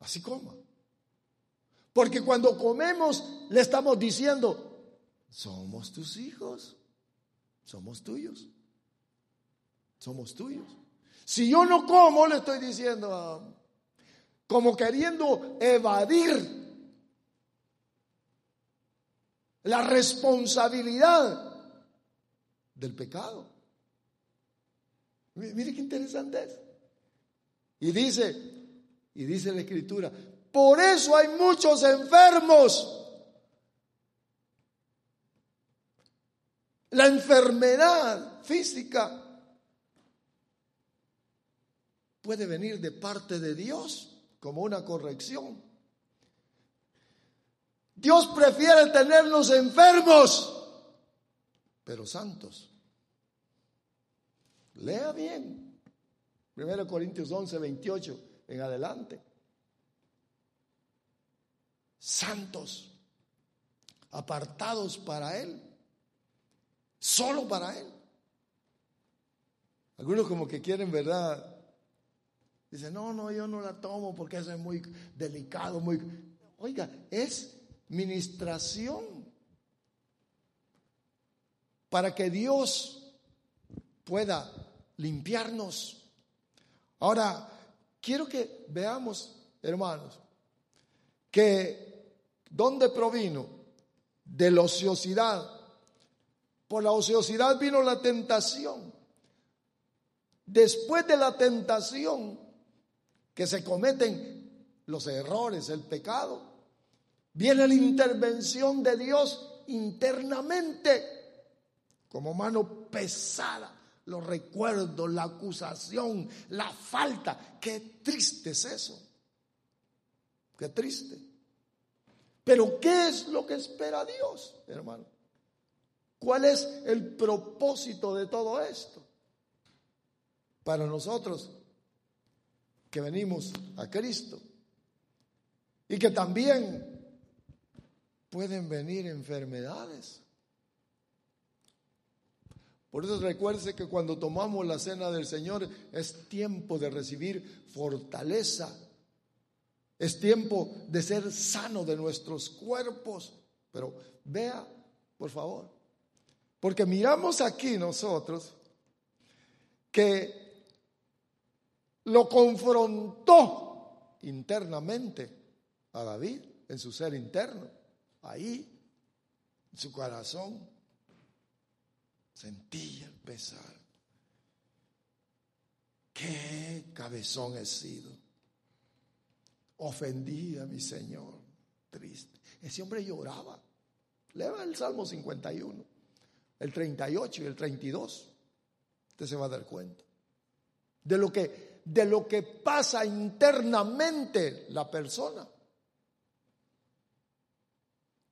Así coma. Porque cuando comemos le estamos diciendo, somos tus hijos, somos tuyos, somos tuyos. Si yo no como, le estoy diciendo, como queriendo evadir la responsabilidad del pecado. Mire qué interesante es. Y dice, y dice la escritura, por eso hay muchos enfermos. La enfermedad física puede venir de parte de Dios como una corrección. Dios prefiere tenernos enfermos, pero santos. Lea bien. 1 Corintios 11, 28 en adelante. Santos, apartados para Él, solo para Él. Algunos como que quieren, ¿verdad? Dicen, no, no, yo no la tomo porque eso es muy delicado, muy... Oiga, es ministración para que Dios pueda limpiarnos. Ahora, quiero que veamos, hermanos, que ¿dónde provino? De la ociosidad. Por la ociosidad vino la tentación. Después de la tentación, que se cometen los errores, el pecado, viene la intervención de Dios internamente como mano pesada los recuerdos, la acusación, la falta. Qué triste es eso. Qué triste. Pero ¿qué es lo que espera Dios, hermano? ¿Cuál es el propósito de todo esto? Para nosotros que venimos a Cristo y que también pueden venir enfermedades. Por eso recuerde que cuando tomamos la cena del Señor es tiempo de recibir fortaleza, es tiempo de ser sano de nuestros cuerpos. Pero vea, por favor, porque miramos aquí nosotros que lo confrontó internamente a David en su ser interno, ahí, en su corazón. Sentía el pesar. Qué cabezón he sido. Ofendí a mi Señor. Triste. Ese hombre lloraba. Lea el Salmo 51, el 38 y el 32. Usted se va a dar cuenta. De lo que, de lo que pasa internamente la persona.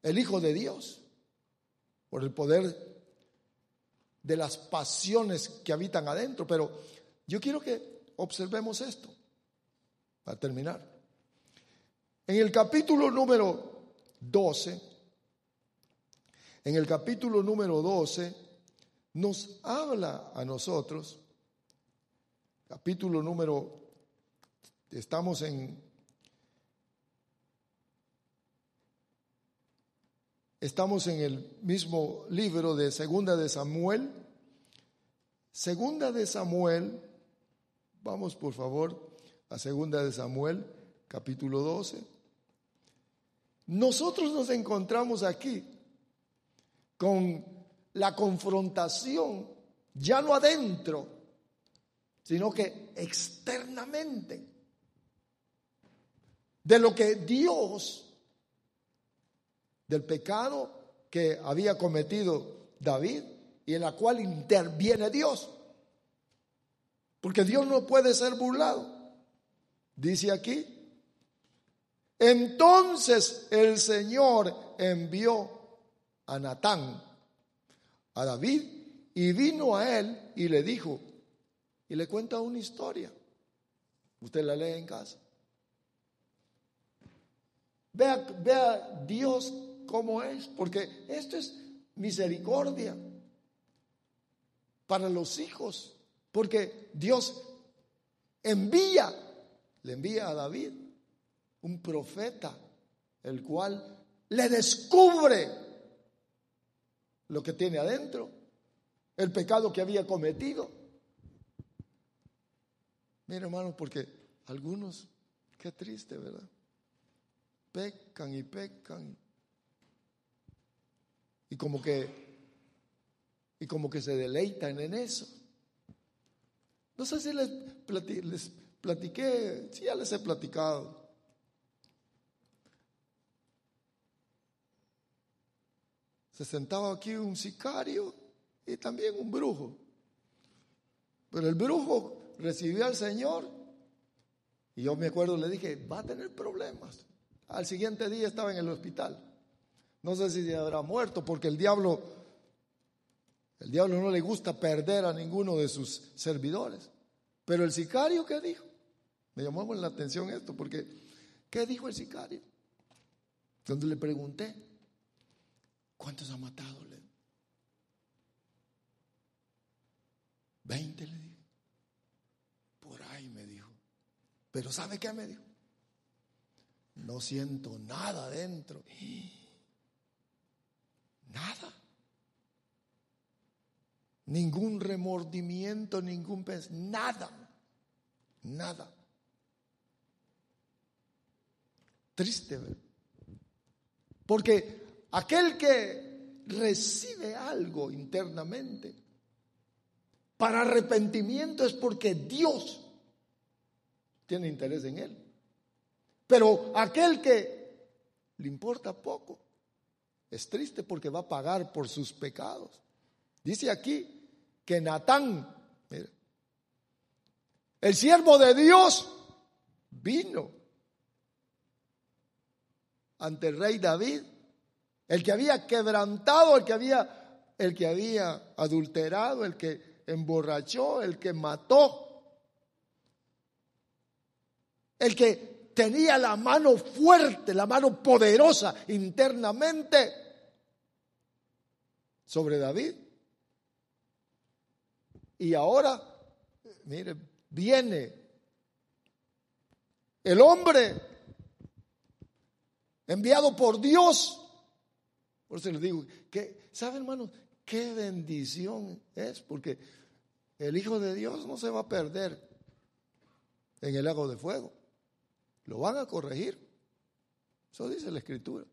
El Hijo de Dios. Por el poder de las pasiones que habitan adentro. Pero yo quiero que observemos esto, para terminar. En el capítulo número 12, en el capítulo número 12, nos habla a nosotros, capítulo número, estamos en Estamos en el mismo libro de Segunda de Samuel. Segunda de Samuel, vamos por favor a Segunda de Samuel, capítulo 12. Nosotros nos encontramos aquí con la confrontación, ya no adentro, sino que externamente, de lo que Dios del pecado que había cometido David y en la cual interviene Dios. Porque Dios no puede ser burlado. Dice aquí, entonces el Señor envió a Natán, a David, y vino a él y le dijo, y le cuenta una historia. Usted la lee en casa. Vea, vea Dios cómo es, porque esto es misericordia para los hijos, porque Dios envía, le envía a David un profeta, el cual le descubre lo que tiene adentro, el pecado que había cometido. Mira, hermano, porque algunos, qué triste, ¿verdad? Pecan y pecan y como que y como que se deleitan en eso. No sé si les, platiqué, les platiqué, si ya les he platicado. Se sentaba aquí un sicario y también un brujo. Pero el brujo recibió al Señor y yo me acuerdo, le dije, va a tener problemas. Al siguiente día estaba en el hospital. No sé si habrá muerto porque el diablo, el diablo no le gusta perder a ninguno de sus servidores. Pero el sicario, ¿qué dijo? Me llamó la atención esto porque, ¿qué dijo el sicario? Cuando le pregunté, ¿cuántos ha matado? Le Veinte le dije. Por ahí me dijo. Pero ¿sabe qué me dijo? No siento nada dentro. Nada. Ningún remordimiento, ningún nada. Nada. Triste, Porque aquel que recibe algo internamente para arrepentimiento es porque Dios tiene interés en él. Pero aquel que le importa poco, es triste porque va a pagar por sus pecados. Dice aquí que Natán el siervo de Dios, vino ante el rey David, el que había quebrantado, el que había, el que había adulterado, el que emborrachó, el que mató, el que tenía la mano fuerte, la mano poderosa internamente sobre David. Y ahora, mire, viene el hombre enviado por Dios. Por eso les digo que, ¿sabe hermano? Qué bendición es, porque el Hijo de Dios no se va a perder en el lago de fuego. Lo van a corregir. Eso dice la Escritura.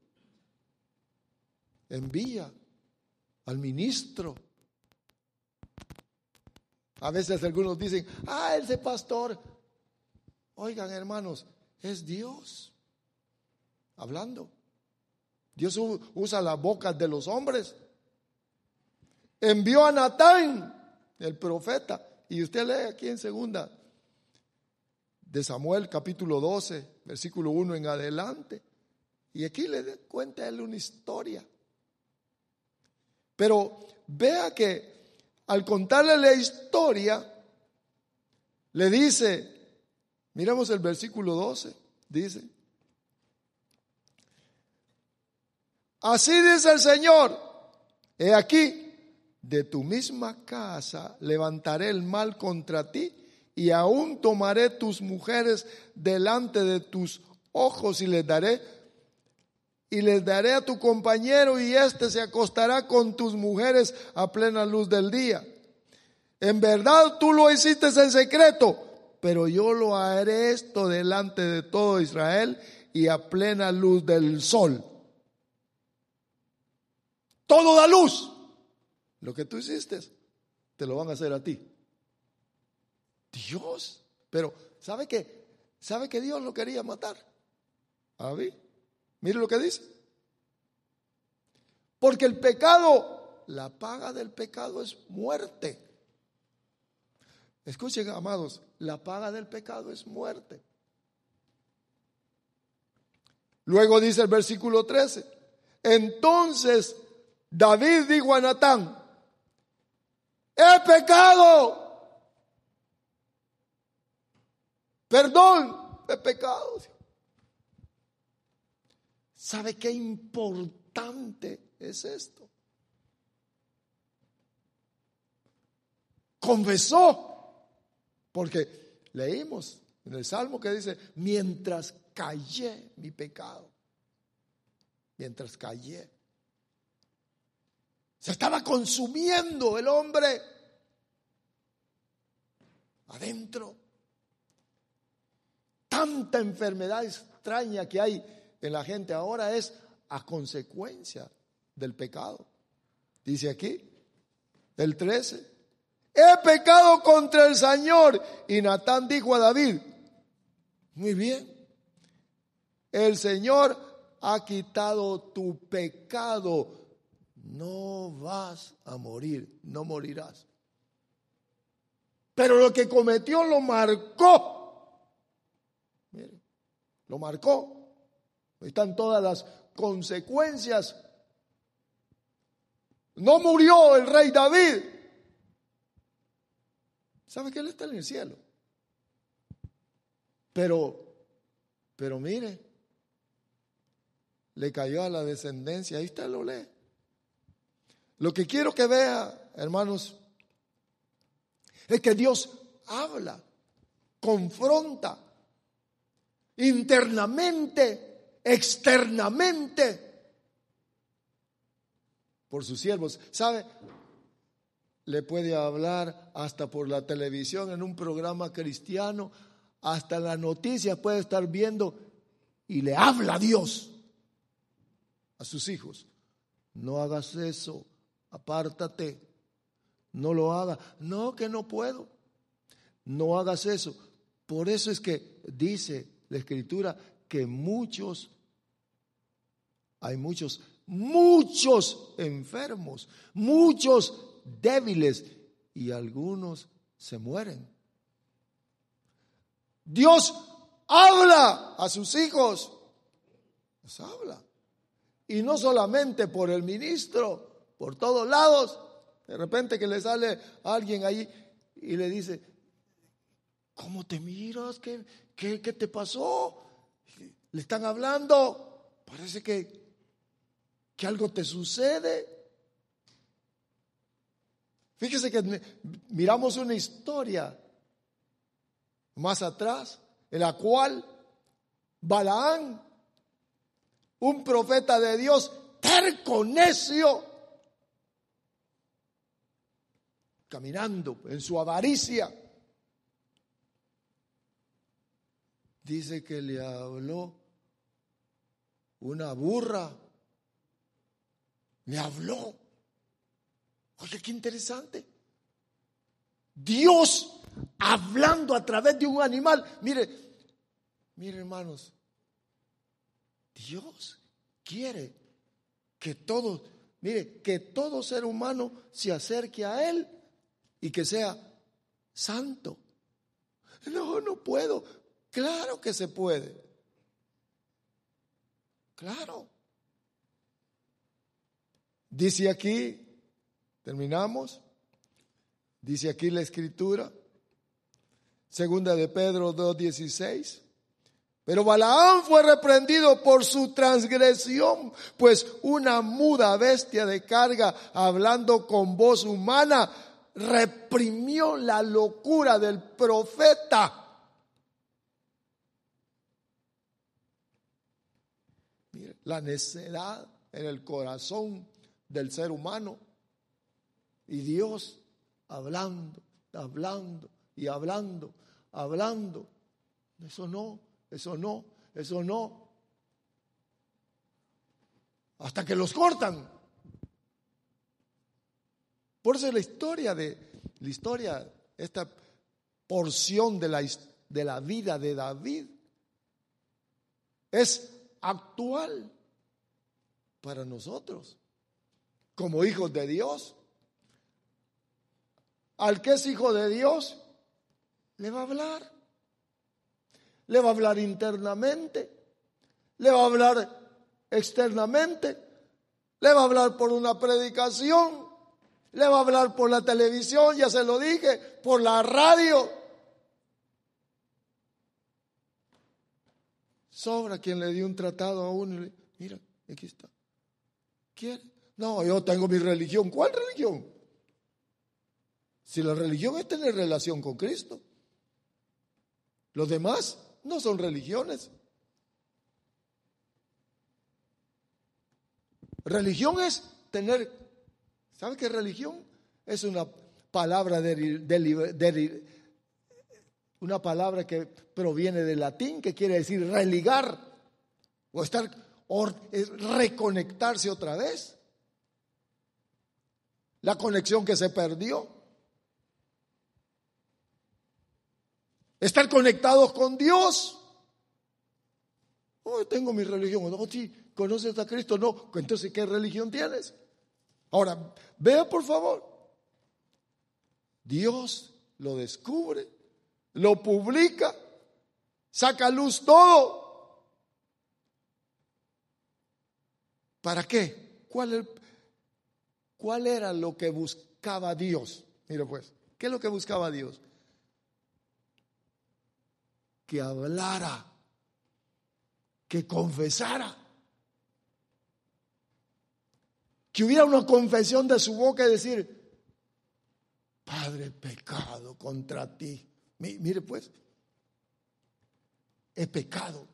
Envía al ministro. A veces algunos dicen, ah, ese pastor. Oigan, hermanos, es Dios hablando. Dios usa la boca de los hombres. Envió a Natán, el profeta, y usted lee aquí en segunda de Samuel capítulo 12, versículo 1 en adelante. Y aquí le cuenta él una historia. Pero vea que al contarle la historia, le dice, miremos el versículo 12, dice, así dice el Señor, he aquí, de tu misma casa levantaré el mal contra ti y aún tomaré tus mujeres delante de tus ojos y les daré y les daré a tu compañero y éste se acostará con tus mujeres a plena luz del día. En verdad tú lo hiciste en secreto, pero yo lo haré esto delante de todo Israel y a plena luz del sol. Todo da luz. Lo que tú hiciste, te lo van a hacer a ti. Dios. Pero, ¿sabe qué? ¿Sabe que Dios lo quería matar? A mí. Mire lo que dice. Porque el pecado, la paga del pecado es muerte. Escuchen, amados, la paga del pecado es muerte. Luego dice el versículo 13. Entonces David dijo a Natán, he pecado Perdón de pecados. ¿Sabe qué importante es esto? Confesó, porque leímos en el Salmo que dice, mientras callé mi pecado, mientras callé, se estaba consumiendo el hombre adentro tanta enfermedad extraña que hay en la gente ahora es a consecuencia del pecado. Dice aquí, el 13, he pecado contra el Señor. Y Natán dijo a David, muy bien, el Señor ha quitado tu pecado, no vas a morir, no morirás. Pero lo que cometió lo marcó Mire, lo marcó. Están todas las consecuencias. No murió el rey David. ¿Sabe que él está en el cielo? Pero, pero mire, le cayó a la descendencia. Ahí está, lo lee. Lo que quiero que vea, hermanos, es que Dios habla, confronta, internamente, externamente, por sus siervos. ¿Sabe? Le puede hablar hasta por la televisión en un programa cristiano, hasta la noticia puede estar viendo y le habla a Dios a sus hijos. No hagas eso, apártate, no lo haga. No, que no puedo. No hagas eso. Por eso es que dice la escritura que muchos, hay muchos, muchos enfermos, muchos débiles y algunos se mueren. Dios habla a sus hijos. Los habla. Y no solamente por el ministro, por todos lados. De repente que le sale alguien ahí y le dice, ¿cómo te miras? ¿Qué, qué, qué te pasó? Le están hablando. Parece que, que algo te sucede. Fíjese que miramos una historia más atrás en la cual Balaán, un profeta de Dios, terco, necio, caminando en su avaricia, dice que le habló una burra, le habló. Oye, qué interesante. Dios hablando a través de un animal. Mire, mire hermanos, Dios quiere que todo, mire, que todo ser humano se acerque a Él y que sea santo. No, no puedo. Claro que se puede. Claro. Dice aquí, terminamos, dice aquí la escritura, Segunda de Pedro 2.16. Pero Balaán fue reprendido por su transgresión, pues una muda bestia de carga, hablando con voz humana, reprimió la locura del profeta. la necedad en el corazón del ser humano y Dios hablando, hablando, y hablando, hablando. Eso no, eso no, eso no. Hasta que los cortan. Por eso la historia de la historia, esta porción de la, de la vida de David es actual para nosotros como hijos de Dios. Al que es hijo de Dios, le va a hablar. Le va a hablar internamente. Le va a hablar externamente. Le va a hablar por una predicación. Le va a hablar por la televisión, ya se lo dije, por la radio. Sobra quien le dio un tratado a uno. Mira, aquí está. ¿Quiere? No, yo tengo mi religión. ¿Cuál religión? Si la religión es tener relación con Cristo. Los demás no son religiones. Religión es tener, ¿sabe qué religión? Es una palabra de, una palabra que proviene del latín que quiere decir religar o estar reconectarse otra vez. La conexión que se perdió. Estar conectados con Dios. Oh, tengo mi religión. No, sí, conoces a Cristo. No, entonces, ¿qué religión tienes? Ahora, vea por favor. Dios lo descubre, lo publica, saca a luz todo. ¿Para qué? ¿Cuál, ¿Cuál era lo que buscaba Dios? Mira pues, ¿qué es lo que buscaba Dios? que hablara, que confesara, que hubiera una confesión de su boca y decir, Padre, pecado contra ti. Mire pues, he pecado,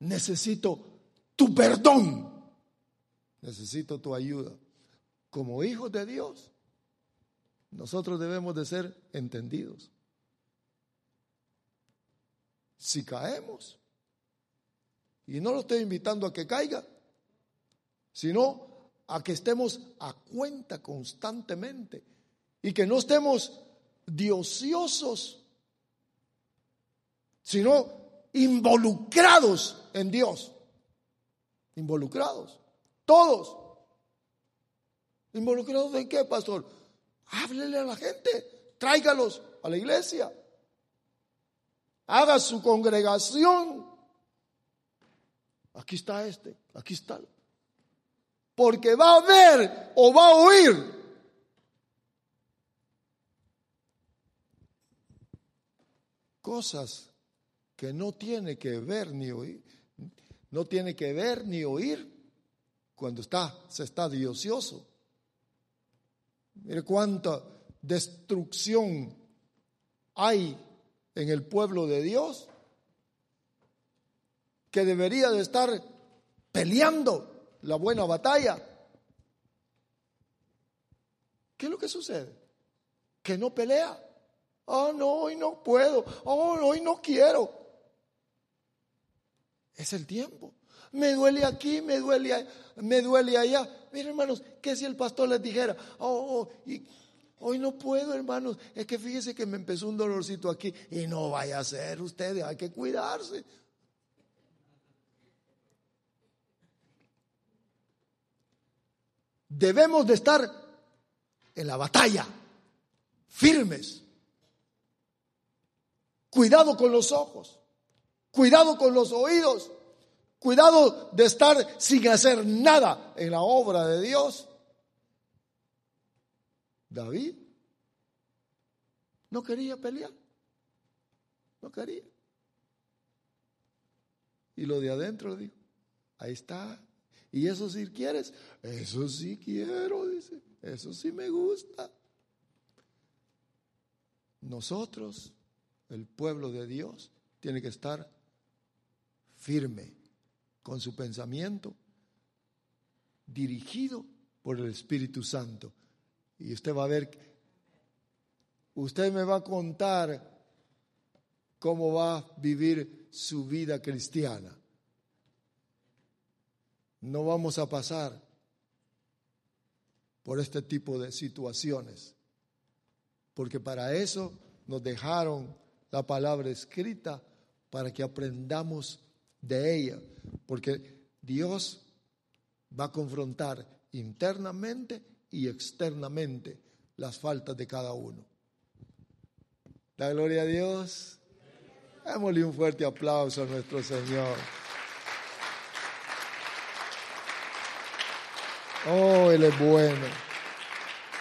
necesito tu perdón, necesito tu ayuda. Como hijos de Dios, nosotros debemos de ser entendidos si caemos. Y no lo estoy invitando a que caiga, sino a que estemos a cuenta constantemente y que no estemos diociosos, sino involucrados en Dios. Involucrados, todos. ¿Involucrados en qué, pastor? Háblele a la gente, tráigalos a la iglesia haga su congregación. Aquí está este, aquí está. Porque va a ver o va a oír. Cosas que no tiene que ver ni oír, no tiene que ver ni oír cuando está, se está diocioso. Mire cuánta destrucción hay en el pueblo de Dios que debería de estar peleando la buena batalla. ¿Qué es lo que sucede? Que no pelea. Oh, no, hoy no puedo. Oh, hoy no quiero. Es el tiempo. Me duele aquí, me duele, me duele allá. Miren, hermanos, que si el pastor les dijera, oh, oh y Hoy no puedo, hermanos. Es que fíjese que me empezó un dolorcito aquí y no vaya a ser ustedes, hay que cuidarse. Debemos de estar en la batalla, firmes. Cuidado con los ojos, cuidado con los oídos, cuidado de estar sin hacer nada en la obra de Dios. David no quería pelear. No quería. Y lo de adentro dijo, ahí está. ¿Y eso sí quieres? Eso sí quiero, dice. Eso sí me gusta. Nosotros, el pueblo de Dios, tiene que estar firme con su pensamiento, dirigido por el Espíritu Santo. Y usted va a ver, usted me va a contar cómo va a vivir su vida cristiana. No vamos a pasar por este tipo de situaciones, porque para eso nos dejaron la palabra escrita, para que aprendamos de ella, porque Dios va a confrontar internamente y externamente las faltas de cada uno. La gloria a Dios. Démosle un fuerte aplauso a nuestro Señor. Oh, Él es bueno.